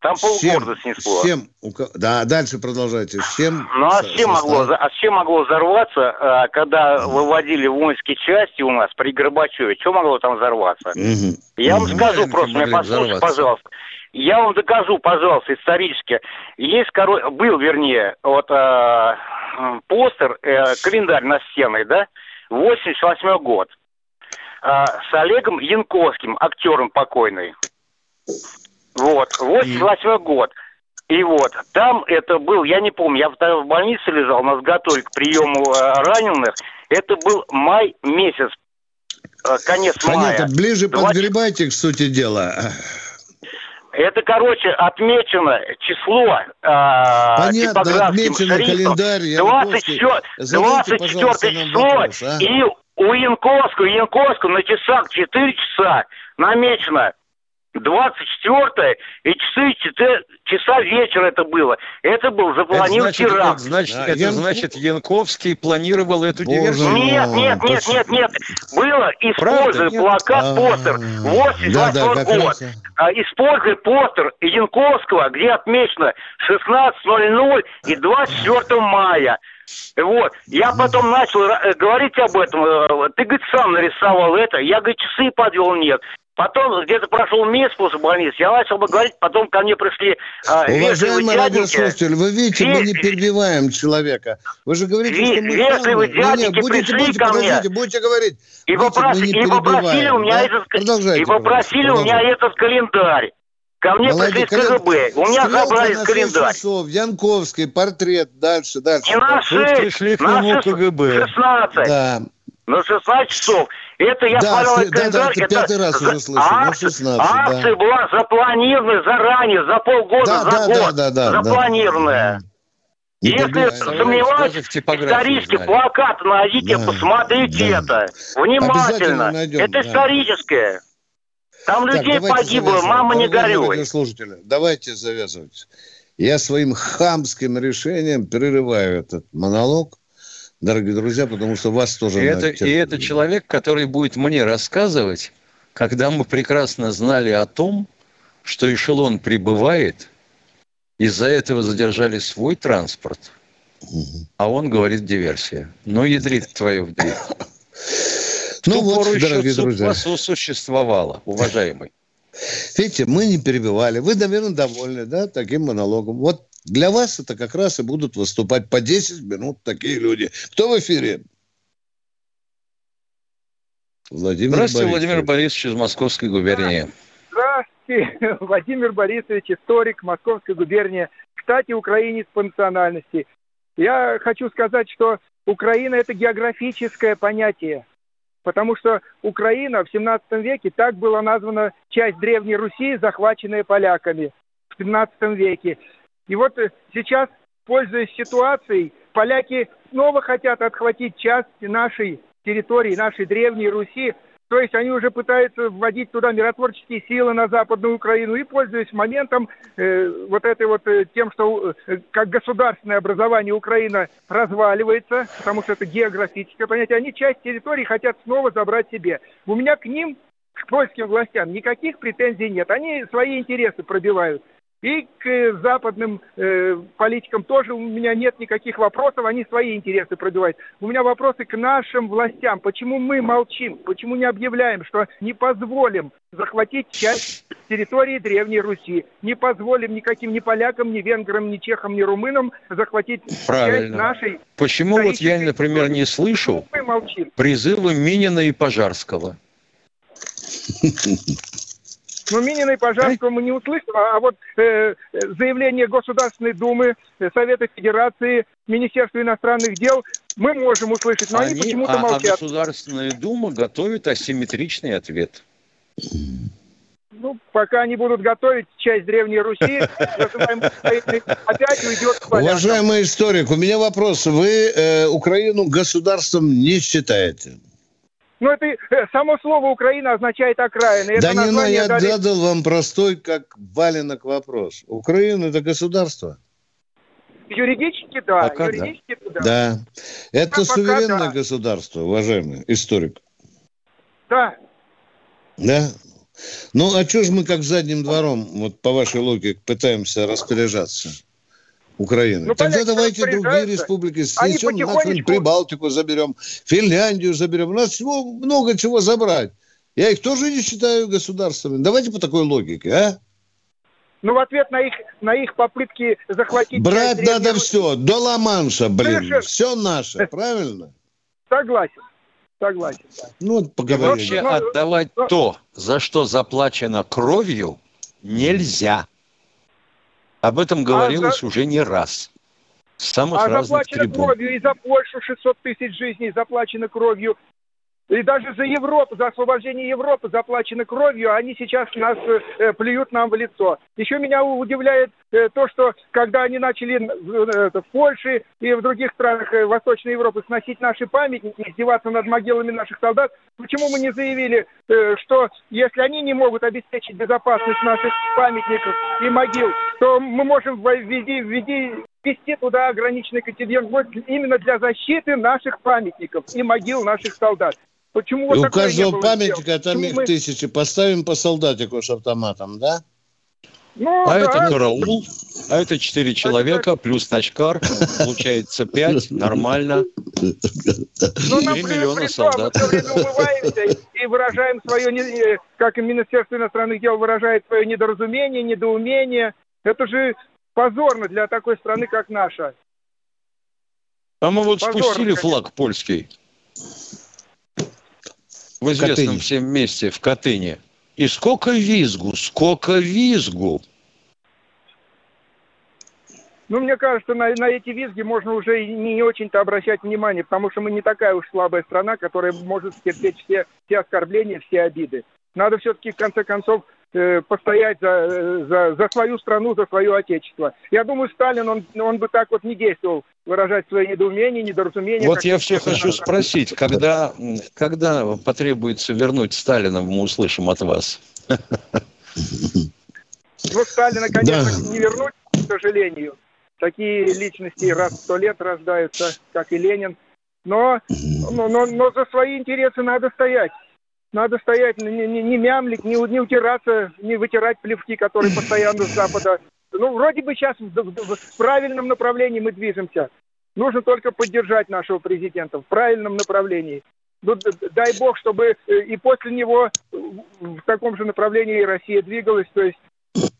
Speaker 14: Там полгорода снесло.
Speaker 2: Чем? Да, дальше продолжайте. С чем?
Speaker 14: Ну а с чем, могло, а с чем могло взорваться, а, когда выводили воинские части у нас при Горбачеве? Что могло там взорваться? Угу. Я вам угу. скажу просто, меня послушайте, пожалуйста. Я вам докажу, пожалуйста, исторически. Есть, король, был, вернее, вот э, постер, э, календарь на стеной, да, 88 год, э, с Олегом Янковским, актером покойный. Вот, 88 год. И вот, там это был, я не помню, я в больнице лежал, нас готовили к приему э, раненых. Это был май месяц, э, конец Понятно, мая.
Speaker 2: Понятно, ближе 20... подгребайте к сути дела.
Speaker 14: Это, короче, отмечено число э,
Speaker 2: Понятно, отмечено
Speaker 14: шрифтом. календарь. 24, 24 число. Вопрос, а? И у Янковского, Янковского на часах 4 часа намечено 24 и часы, часа вечера это было. Это был запланированный
Speaker 3: это значит, теракт. Это значит, да, это Ян... значит, Янковский планировал эту Боже диверсию?
Speaker 14: Нет, нет, нет, нет, нет. Было, используя плакат, а, постер, 88 год. А, используя постер Янковского, где отмечено 16.00 и 24 мая. Вот. Я потом начал э, говорить об этом. Э, ты, говорит, сам нарисовал это. Я, говорит, часы подвел, нет. Потом где-то прошел месяц после больницы, я начал бы говорить, потом ко мне пришли
Speaker 2: а, Уважаемый радиослушатель, вы видите, мы не перебиваем человека. Вы же говорите,
Speaker 14: что мы Вежливые дяденьки будете, будете, ко мне.
Speaker 2: Будете говорить.
Speaker 14: И, попроси, и попросили у меня да? этот, и попросили у меня этот календарь. Ко мне Молодец, пришли из КГБ. У меня забрали календарь.
Speaker 2: Часов, Янковский, портрет, дальше, дальше.
Speaker 14: Не на 6,
Speaker 3: пришли к нему КГБ.
Speaker 14: 16. Да. На 16 часов. Это я да, смотрел
Speaker 2: да, да, ты пятый раз уже слышу. Акция, 16,
Speaker 14: акция
Speaker 2: да.
Speaker 14: была запланирована заранее, за полгода, да, за
Speaker 2: да,
Speaker 14: год.
Speaker 2: Да, да, да,
Speaker 14: запланированная. Да. Если сомневаетесь, исторический плакат найдите, да, посмотрите да. это. Внимательно. Найдем, это да. историческое. Там так, людей погибло, мама не горюй.
Speaker 2: Слушатели, давайте завязывать. Я своим хамским решением прерываю этот монолог дорогие друзья, потому что вас тоже...
Speaker 3: И это, и это человек, который будет мне рассказывать, когда мы прекрасно знали о том, что эшелон прибывает, из-за этого задержали свой транспорт, угу. а он говорит диверсия. Ну, ядрит твою в дверь. Ну вот, дорогие друзья. существовало, уважаемый.
Speaker 2: Видите, мы не перебивали. Вы, наверное, довольны, да, таким монологом. Вот для вас это как раз и будут выступать по 10 минут такие люди. Кто в эфире?
Speaker 3: Владимир Здравствуйте, Борисович. Владимир Борисович из Московской губернии.
Speaker 15: Здравствуйте, Владимир Борисович, историк Московской губернии. Кстати, украинец по национальности. Я хочу сказать, что Украина – это географическое понятие. Потому что Украина в 17 веке так была названа часть Древней Руси, захваченная поляками в 17 веке. И вот э, сейчас, пользуясь ситуацией, поляки снова хотят отхватить часть нашей территории, нашей древней Руси. То есть они уже пытаются вводить туда миротворческие силы на Западную Украину и, пользуясь моментом, э, вот этой вот э, тем, что э, как государственное образование Украина разваливается, потому что это географическое понятие, они часть территории хотят снова забрать себе. У меня к ним, к польским властям, никаких претензий нет. Они свои интересы пробивают. И к западным э, политикам тоже у меня нет никаких вопросов, они свои интересы пробивают. У меня вопросы к нашим властям. Почему мы молчим? Почему не объявляем, что не позволим захватить часть территории Древней Руси? Не позволим никаким ни полякам, ни венграм, ни чехам, ни румынам захватить
Speaker 3: Правильно.
Speaker 15: часть нашей...
Speaker 3: Почему вот я, например, не слышу призывы Минина и Пожарского?
Speaker 15: Но Минина и Пожарского мы не услышим, а вот э, заявление Государственной Думы, э, Совета Федерации, Министерства иностранных дел мы можем услышать, но они, они почему-то
Speaker 3: а,
Speaker 15: молчат.
Speaker 3: А Государственная Дума готовит асимметричный ответ.
Speaker 15: Ну, пока они будут готовить часть Древней Руси, опять уйдет
Speaker 2: Уважаемый историк, у меня вопрос. Вы э, Украину государством не считаете?
Speaker 15: Ну, это э, само слово Украина означает окраина.
Speaker 2: Да не, ну я дали... задал вам простой, как валенок вопрос. Украина это государство?
Speaker 15: Юридически да.
Speaker 2: Пока юридически да. да. Да. Это а суверенное да. государство, уважаемый историк.
Speaker 15: Да.
Speaker 2: Да? Ну, а что же мы как задним двором, вот по вашей логике, пытаемся распоряжаться? Украины. Ну, Тогда давайте другие республики снесем, потихонечку... Прибалтику заберем, Финляндию заберем. У нас всего много чего забрать. Я их тоже не считаю государствами. Давайте по такой логике, а?
Speaker 15: Ну, в ответ на их, на их попытки захватить...
Speaker 2: Брать надо все, до Ла-Манша, блин. Совершенно. Все наше, правильно?
Speaker 15: Согласен. Согласен. Да.
Speaker 3: Ну, вот поговорили. Вообще отдавать но... то, за что заплачено кровью, нельзя. Об этом а говорилось а за... уже не раз.
Speaker 15: С самых а разных заплачено трибун. кровью и за Польшу 600 тысяч жизней заплачено кровью и даже за Европу, за освобождение Европы заплачено кровью, а они сейчас нас э, плюют нам в лицо. Еще меня удивляет э, то, что когда они начали э, в Польше и в других странах э, Восточной Европы сносить наши памятники, издеваться над могилами наших солдат, почему мы не заявили, э, что если они не могут обеспечить безопасность наших памятников и могил, то мы можем ввести, ввести ввести туда ограниченный контингент именно для защиты наших памятников и могил наших солдат.
Speaker 2: Почему вот у каждого памятника там их мы... тысячи. Поставим по солдатику с автоматом, да?
Speaker 3: Ну, а да. это караул, а это четыре человека, плюс начкар, получается пять, нормально.
Speaker 15: Ну, Три миллиона солдат. Мы все умываемся и выражаем свое, как и Министерство иностранных дел выражает свое недоразумение, недоумение. Это же позорно для такой страны, как наша.
Speaker 3: А мы вот позорно, спустили флаг польский в известном Катыни. всем месте, в Катыни. И сколько визгу, сколько визгу.
Speaker 15: Ну, мне кажется, на, на эти визги можно уже не, не очень-то обращать внимание, потому что мы не такая уж слабая страна, которая может терпеть все, все оскорбления, все обиды. Надо все-таки, в конце концов, постоять за, э, за, за свою страну, за свое отечество. Я думаю, Сталин, он, он бы так вот не действовал, выражать свои недоумения, недоразумения.
Speaker 3: Вот я все хочу надо. спросить, когда, когда потребуется вернуть Сталина, мы услышим от вас.
Speaker 15: Ну, Сталина, конечно, да. не вернуть, к сожалению. Такие личности раз в сто лет рождаются, как и Ленин. Но, но, но, но за свои интересы надо стоять. Надо стоять, не, не, не мямлить, не, не утираться, не вытирать плевки, которые постоянно с запада. Ну, вроде бы сейчас в, в, в правильном направлении мы движемся. Нужно только поддержать нашего президента в правильном направлении. Ну, дай бог, чтобы э, и после него в таком же направлении Россия двигалась. То есть,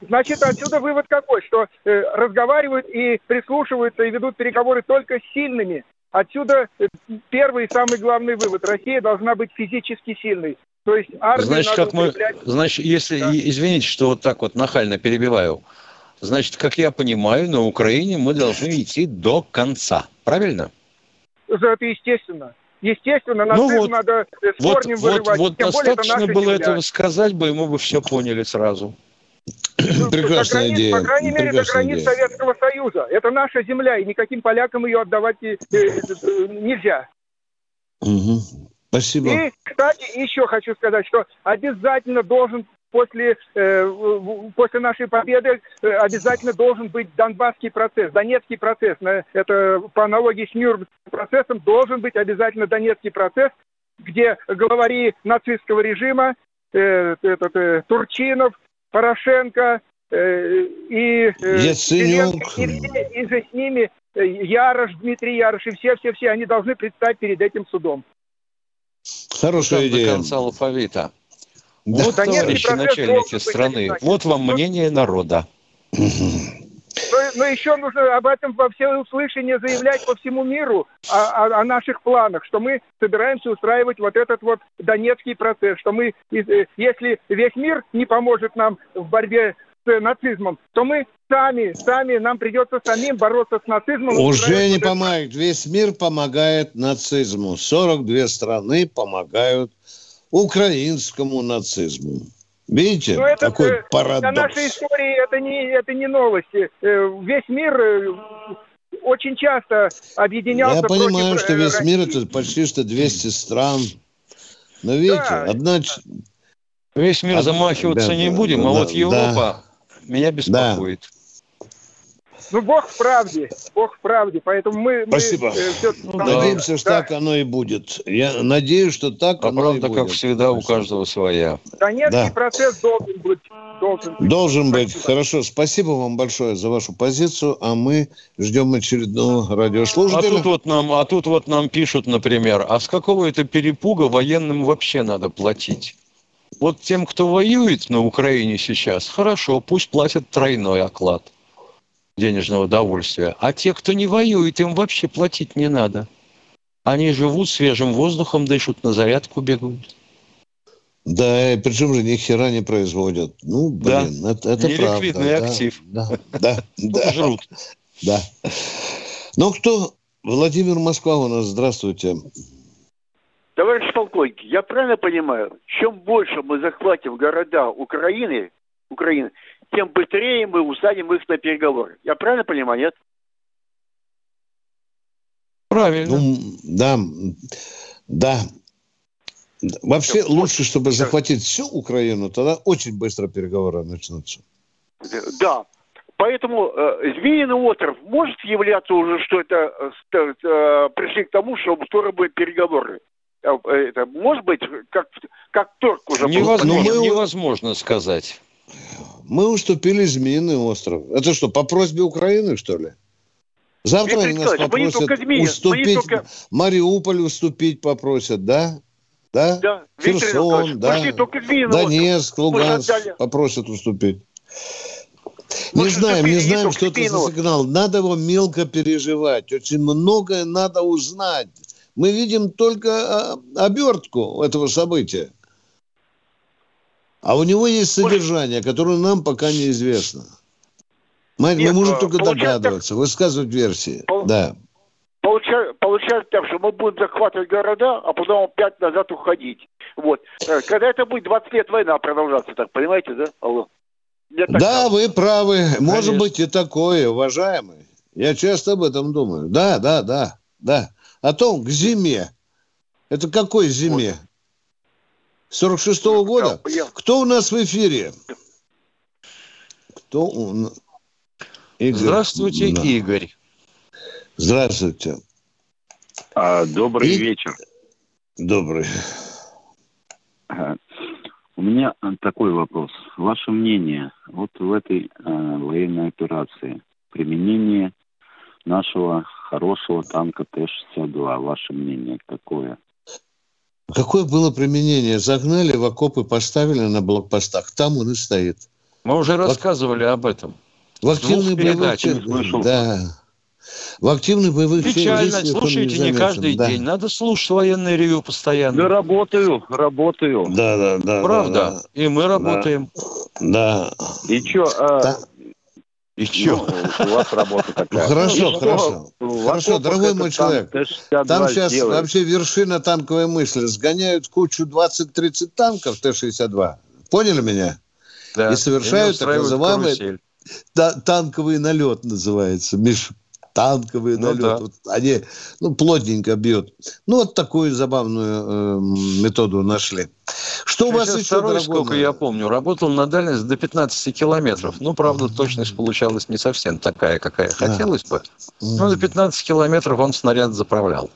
Speaker 15: значит, отсюда вывод какой, что э, разговаривают и прислушиваются и ведут переговоры только с сильными, Отсюда э, первый и самый главный вывод. Россия должна быть физически сильной. То есть армию
Speaker 3: значит, как мы, значит, если, да. извините, что вот так вот нахально перебиваю, значит, как я понимаю, на Украине мы должны идти до конца. Правильно?
Speaker 15: Это естественно. Естественно, на ну вот, надо с
Speaker 3: вот, корнем вот, вырывать. Вот Тем достаточно более, было земля. этого сказать бы, и мы бы все поняли сразу.
Speaker 2: Прекрасная границ, идея.
Speaker 15: По крайней мере, до границ идея. Советского Союза. Это наша земля, и никаким полякам ее отдавать э, э, нельзя.
Speaker 2: Угу. Спасибо.
Speaker 15: И, кстати, еще хочу сказать, что обязательно должен после, э, после нашей победы э, обязательно должен быть Донбасский процесс, Донецкий процесс. Это по аналогии с Нюрнбергским процессом должен быть обязательно Донецкий процесс, где главари нацистского режима, э, этот, э, Турчинов, Порошенко э, и, э,
Speaker 2: Яценюк.
Speaker 15: и, и, и же с ними э, Ярош, Дмитрий Ярош и все-все-все, они должны предстать перед этим судом.
Speaker 2: Хорошая идея.
Speaker 3: До конца алфавита. Да. Вот, товарищи начальники страны, вот вам мнение народа.
Speaker 15: Но, но еще нужно об этом во все услышания заявлять по всему миру о, о, о наших планах, что мы собираемся устраивать вот этот вот донецкий процесс, что мы, э, если весь мир не поможет нам в борьбе с нацизмом, то мы сами, сами, нам придется самим бороться с нацизмом.
Speaker 2: Уже не помогает. Весь мир помогает нацизму. 42 страны помогают украинскому нацизму. Видите, Но это, какой э, парадокс. Для
Speaker 15: нашей истории это не, это не новости. Э, весь мир э, очень часто объединялся
Speaker 2: Я понимаю, против что весь России. мир это почти что 200 стран. Но видите, да. одна...
Speaker 3: Весь мир замахиваться да, не будем, а да, а вот Европа да. меня беспокоит. Да.
Speaker 15: Ну, Бог в правде. Бог в правде. Поэтому мы...
Speaker 2: Спасибо. Мы, э, все, ну, да. Надеемся, что да. так оно и будет. Я надеюсь, что так
Speaker 3: а
Speaker 2: оно
Speaker 3: правда,
Speaker 2: и будет.
Speaker 3: как всегда, у каждого своя.
Speaker 15: Донецкий да. процесс должен быть. Должен,
Speaker 2: быть. должен быть. Хорошо. Спасибо вам большое за вашу позицию. А мы ждем очередного радиослушателя.
Speaker 3: А тут вот нам, а тут вот нам пишут, например, а с какого это перепуга военным вообще надо платить? Вот тем, кто воюет на Украине сейчас, хорошо, пусть платят тройной оклад денежного удовольствия. А те, кто не воюет, им вообще платить не надо. Они живут свежим воздухом, дышат, на зарядку бегают.
Speaker 2: Да, причем же ни хера не производят. Ну, блин, да. это, это правда.
Speaker 3: да, актив.
Speaker 2: Да, да, да. Жрут. Да. Ну, кто? Владимир Москва у нас. Здравствуйте.
Speaker 11: Товарищ полковник, я правильно понимаю, чем больше мы захватим города Украины, Украины, тем быстрее мы усадим их на переговоры. Я правильно понимаю, нет?
Speaker 2: Правильно. Ну, да, да. Вообще Все, лучше, чтобы захватить всю Украину, тогда очень быстро переговоры начнутся.
Speaker 11: Да. Поэтому э, Змеиный остров может являться уже, что это э, э, пришли к тому, что скоро будут переговоры. Э, это может быть, как, как торг уже
Speaker 3: невозможно, был. Ну, невозможно сказать.
Speaker 2: Мы уступили Змеиный остров. Это что, по просьбе Украины, что ли? Завтра Виктор они нас попросят Змеи, уступить, только... Мариуполь уступить попросят, да? Да? да. Херсон, да. Донецк, Луганск попросят уступить. Не знаем, не знаем, что это за сигнал. Надо его мелко переживать. Очень многое надо узнать. Мы видим только а, обертку этого события. А у него есть содержание, которое нам пока неизвестно. Мы, Нет, мы можем только догадываться, так... высказывать версии. Пол... Да.
Speaker 11: Получается, получается так, что мы будем захватывать города, а потом опять назад уходить. Вот. Э, когда это будет 20 лет война продолжаться, так понимаете, да? Алло.
Speaker 2: да, так вы правы. Конечно. Может быть и такое, уважаемый. Я часто об этом думаю. Да, да, да, да. О том, к зиме. Это какой зиме? Вот. 46-го года. Кто у нас в эфире? Кто у нас?
Speaker 3: Игорь. Здравствуйте, да. Игорь.
Speaker 2: Здравствуйте.
Speaker 16: А, добрый И... вечер.
Speaker 2: Добрый.
Speaker 16: У меня такой вопрос. Ваше мнение вот в этой э, военной операции применение нашего хорошего танка Т-62. Ваше мнение какое?
Speaker 2: Какое было применение? Загнали в окопы, поставили на блокпостах. Там он и стоит.
Speaker 3: Мы уже рассказывали об этом.
Speaker 2: В активных боевых Да. В активных боевых
Speaker 3: Печально. Слушайте не, не каждый да. день. Надо слушать военное ревю постоянно.
Speaker 16: Да работаю, работаю.
Speaker 2: Да, да, да.
Speaker 3: Правда. Да, да. И мы работаем.
Speaker 2: Да.
Speaker 16: И что, а, да.
Speaker 3: И что?
Speaker 16: Ну, у вас работа такая.
Speaker 2: Хорошо, ну, хорошо. Хорошо, дорогой мой человек. Там сейчас вообще вершина танковой мысли. Сгоняют кучу 20-30 танков Т-62. Поняли меня? Да. И совершают так называемый танковый налет называется. Миш, танковый ну. Да. Вот они ну, плотненько бьют. Ну, вот такую забавную э, методу нашли. Что у вас еще,
Speaker 3: второй, сколько я помню, работал на дальность до 15 километров. Ну, правда, точность получалась не совсем такая, какая а. хотелось бы. Но до 15 километров он снаряд заправлял.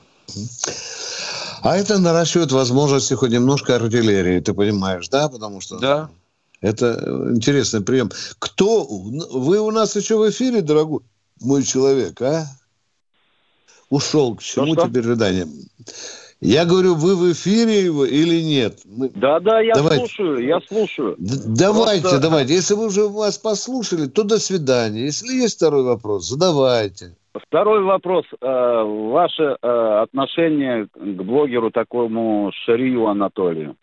Speaker 2: А это наращивает возможности хоть немножко артиллерии, ты понимаешь, да? Потому что...
Speaker 3: Да.
Speaker 2: Это интересный прием. Кто? Вы у нас еще в эфире, дорогой мой человек, а? Ушел. К чему что, теперь рыдание? Я говорю, вы в эфире его или нет?
Speaker 16: Мы... Да, да, я давайте. слушаю, я слушаю.
Speaker 2: Д- давайте, Просто... давайте. Если вы уже вас послушали, то до свидания. Если есть второй вопрос, задавайте.
Speaker 16: Второй вопрос. Э, ваше э, отношение к блогеру такому Шарию Анатолию?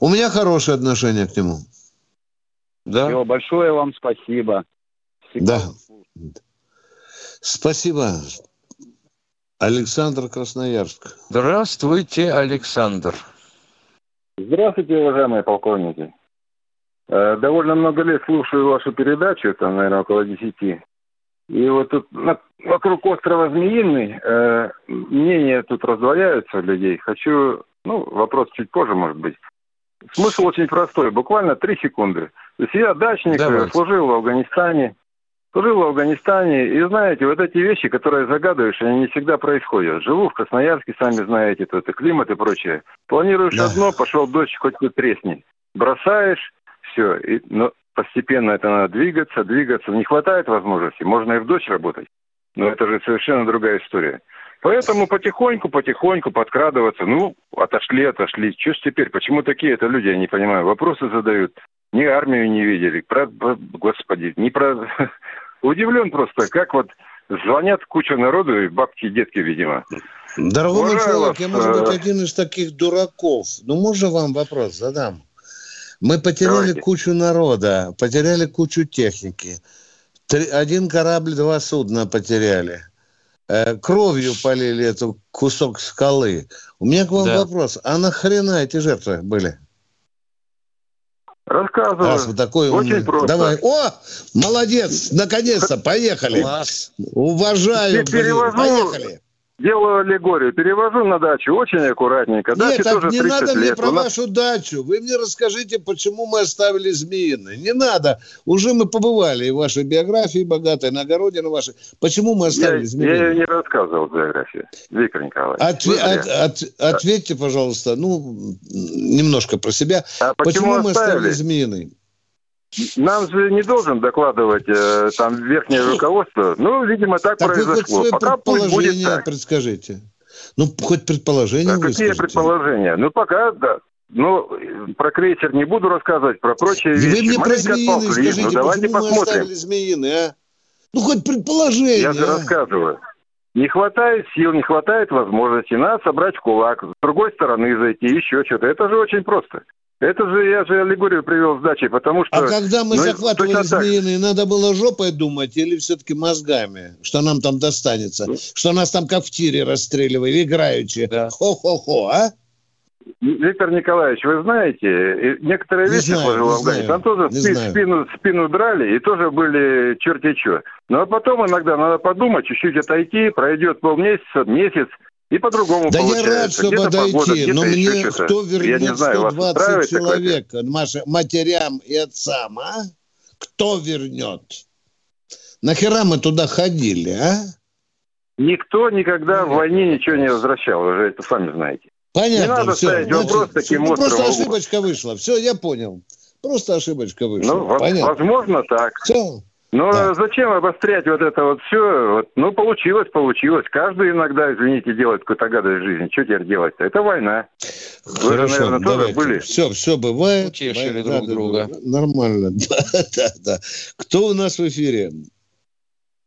Speaker 2: У меня хорошее отношение к нему.
Speaker 16: Да. Все, большое вам спасибо.
Speaker 2: Всегда да. Спасибо. Александр Красноярск.
Speaker 3: Здравствуйте, Александр.
Speaker 17: Здравствуйте, уважаемые полковники. Э, довольно много лет слушаю вашу передачу, там, наверное, около десяти. И вот тут вокруг острова Змеиный э, мнения тут раздвояются у людей. Хочу Ну, вопрос чуть позже, может быть. Смысл очень простой, буквально три секунды. То есть я дачник, Давайте. служил в Афганистане, служил в Афганистане, и знаете, вот эти вещи, которые загадываешь, они не всегда происходят. Живу в Красноярске, сами знаете, тут и климат и прочее. Планируешь да. одно, пошел дождь, хоть ты тресни. Бросаешь, все, и, но постепенно это надо двигаться, двигаться. Не хватает возможности, можно и в дождь работать. Но это же совершенно другая история. Поэтому потихоньку, потихоньку подкрадываться. Ну, отошли, отошли. Что ж теперь? Почему такие это люди, я не понимаю. Вопросы задают. Ни армию не видели. Про, господи, не про... Удивлен просто, как вот звонят куча народу, и бабки и детки, видимо.
Speaker 2: Дорогой мой человек, вас, я, может быть, э, один из таких дураков. Ну, можно вам вопрос задам? Мы потеряли Давайте. кучу народа, потеряли кучу техники. Три, один корабль, два судна потеряли. Э, кровью полили эту кусок скалы. У меня к вам да. вопрос. А нахрена эти жертвы были?
Speaker 17: Рассказываю. Раз
Speaker 2: вы такой Очень умный. просто. Давай. О, молодец, наконец-то, поехали. Класс. Уважаю.
Speaker 17: Перевожу, поехали делаю аллегорию, перевожу на дачу очень аккуратненько.
Speaker 2: Даче Нет, тоже не надо мне про нас... вашу дачу. Вы мне расскажите, почему мы оставили Змеиный. Не надо. Уже мы побывали в вашей биографии богатой, на огороде на вашей. Почему мы оставили
Speaker 17: я,
Speaker 2: Змеиный?
Speaker 17: Я не рассказывал биографию, Виктор Николаевич.
Speaker 2: Отве- от, от, ответьте, пожалуйста, ну, немножко про себя.
Speaker 17: А почему, почему мы оставили Змеиный? Нам же не должен докладывать э, там верхнее руководство. Ну, видимо, так, так произошло.
Speaker 2: Вы пока пусть будет так. предскажите. Ну, хоть предположение
Speaker 17: да, Какие предположения? Ну, пока, да. Ну, про крейсер не буду рассказывать, про прочие
Speaker 2: вещи. Вы мне про змеиный скажите, ну, давайте почему посмотрим. мы оставили змеиный, а? Ну, хоть предположение.
Speaker 17: Я же
Speaker 2: а?
Speaker 17: рассказываю. Не хватает сил, не хватает возможности. Надо собрать в кулак, с другой стороны зайти, еще что-то. Это же очень просто. Это же я же аллегорию привел с дачей, потому что...
Speaker 2: А когда мы ну, захватывали змеиные, надо было жопой думать или все-таки мозгами, что нам там достанется? Ну. Что нас там как в тире расстреливали, играючи? Да. Хо-хо-хо, а?
Speaker 17: Виктор Николаевич, вы знаете, некоторые не вещи знаю, в Афгане, там тоже спину, спину, спину драли, и тоже были черти что. Ну а потом иногда надо подумать, чуть-чуть отойти, пройдет полмесяца, месяц, и по-другому
Speaker 2: Да я рад, чтобы дойти, но мне кто вернет я не знаю, 120 человек такое? матерям и отцам, а? Кто вернет? Нахера мы туда ходили, а?
Speaker 17: Никто никогда в войне ничего не возвращал, вы же это сами знаете.
Speaker 2: Понятно,
Speaker 17: не надо
Speaker 2: все.
Speaker 17: ставить Значит, вопрос таким ну,
Speaker 2: Просто ошибочка вышла. Все, я понял. Просто ошибочка вышла.
Speaker 17: Ну, Понятно. возможно так. Все. Но да. зачем обострять вот это вот все? Вот, ну, получилось, получилось. Каждый иногда, извините, делает какую-то гадость в жизни. Что теперь делать-то? Это война.
Speaker 2: Вы же, наверное, тоже были. Все, все бывает.
Speaker 3: Утешили друг да, друга.
Speaker 2: Нормально. Да, да, да. Кто у нас в эфире?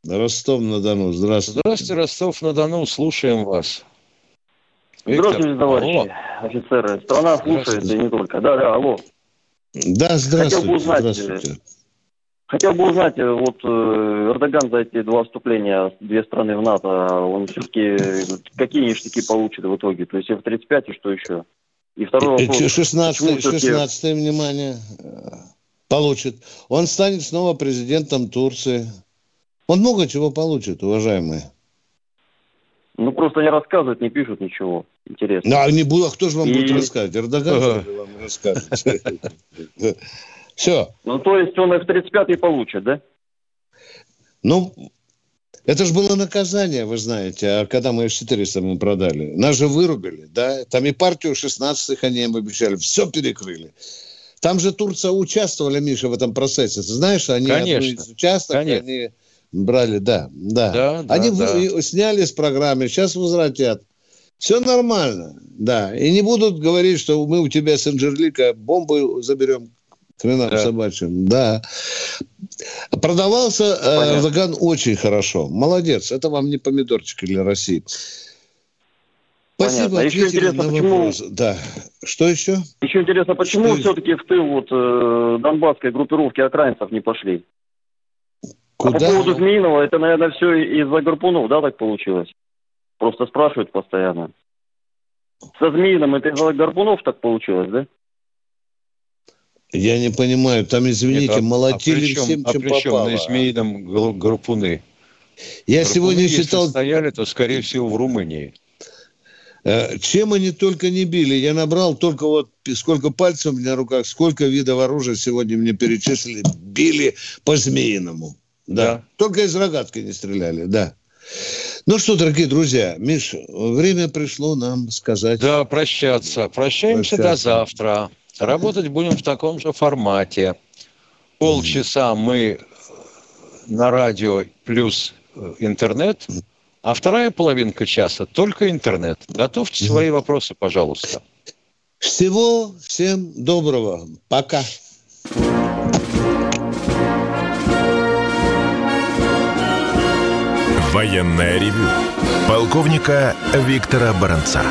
Speaker 2: Ростов-на-Дону. Здравствуйте.
Speaker 3: Здравствуйте, Ростов-на-Дону. Слушаем вас.
Speaker 10: Виктор. Здравствуйте, товарищи алло. офицеры. Страна слушает, и не только. Да, да, алло.
Speaker 2: Да, здравствуйте. Хотел бы узнать, здравствуйте.
Speaker 10: Хотел бы узнать, э, вот э, Эрдоган за эти два вступления, две страны в НАТО, он все-таки какие ништяки получит в итоге? То есть F-35 и что еще?
Speaker 2: И второй вопрос. 16 16 внимание, получит. Он станет снова президентом Турции. Он много чего получит, уважаемые.
Speaker 10: Ну, просто не рассказывают, не пишут ничего. Интересно. Ну,
Speaker 2: а, не буду, а кто же вам и... будет рассказывать? Эрдоган ага. вам расскажет. Все.
Speaker 10: Ну, то есть он F-35 получит, да?
Speaker 2: Ну, это же было наказание, вы знаете, а когда мы F-400 ему продали. Нас же вырубили, да? Там и партию 16-х они им обещали. Все перекрыли. Там же Турция участвовала, Миша, в этом процессе. Ты знаешь, они
Speaker 3: Конечно.
Speaker 2: участвовали, они брали, да, да. да, да они да. сняли с программы, сейчас возвратят. Все нормально, да. И не будут говорить, что мы у тебя с Анжерлика бомбы заберем Хренам да. собачьим, да. Продавался э, Эрдоган очень хорошо. Молодец. Это вам не помидорчики для России. Спасибо,
Speaker 10: Понятно. еще интересно, почему...
Speaker 2: Вопрос. Да. Что еще?
Speaker 10: Еще интересно, почему Что... все-таки в тыл вот, э, донбасской группировки окраинцев не пошли? Куда? А по поводу Змеиного, это, наверное, все из-за Гарпунов, да, так получилось? Просто спрашивают постоянно. Со Змеиным это из-за Гарпунов так получилось, да?
Speaker 2: Я не понимаю, там, извините, Это, молотили а чем, всем, чем а попало.
Speaker 3: на Измеином группуны?
Speaker 2: Я Группуны, сегодня
Speaker 3: если
Speaker 2: читал...
Speaker 3: стояли, то, скорее всего, в Румынии.
Speaker 2: Э, чем они только не били. Я набрал только вот сколько пальцев у меня на руках, сколько видов оружия сегодня мне перечислили. Били по-змеиному. Да. да. Только из рогатки не стреляли, да. Ну что, дорогие друзья, Миша, время пришло нам сказать.
Speaker 3: Да, прощаться. Прощаемся прощаться. до завтра. Работать будем в таком же формате. Полчаса мы на радио плюс э, интернет, а вторая половинка часа только интернет. Готовьте свои вопросы, пожалуйста.
Speaker 2: Всего всем доброго. Пока.
Speaker 1: Военная ревю. Полковника Виктора Баранца.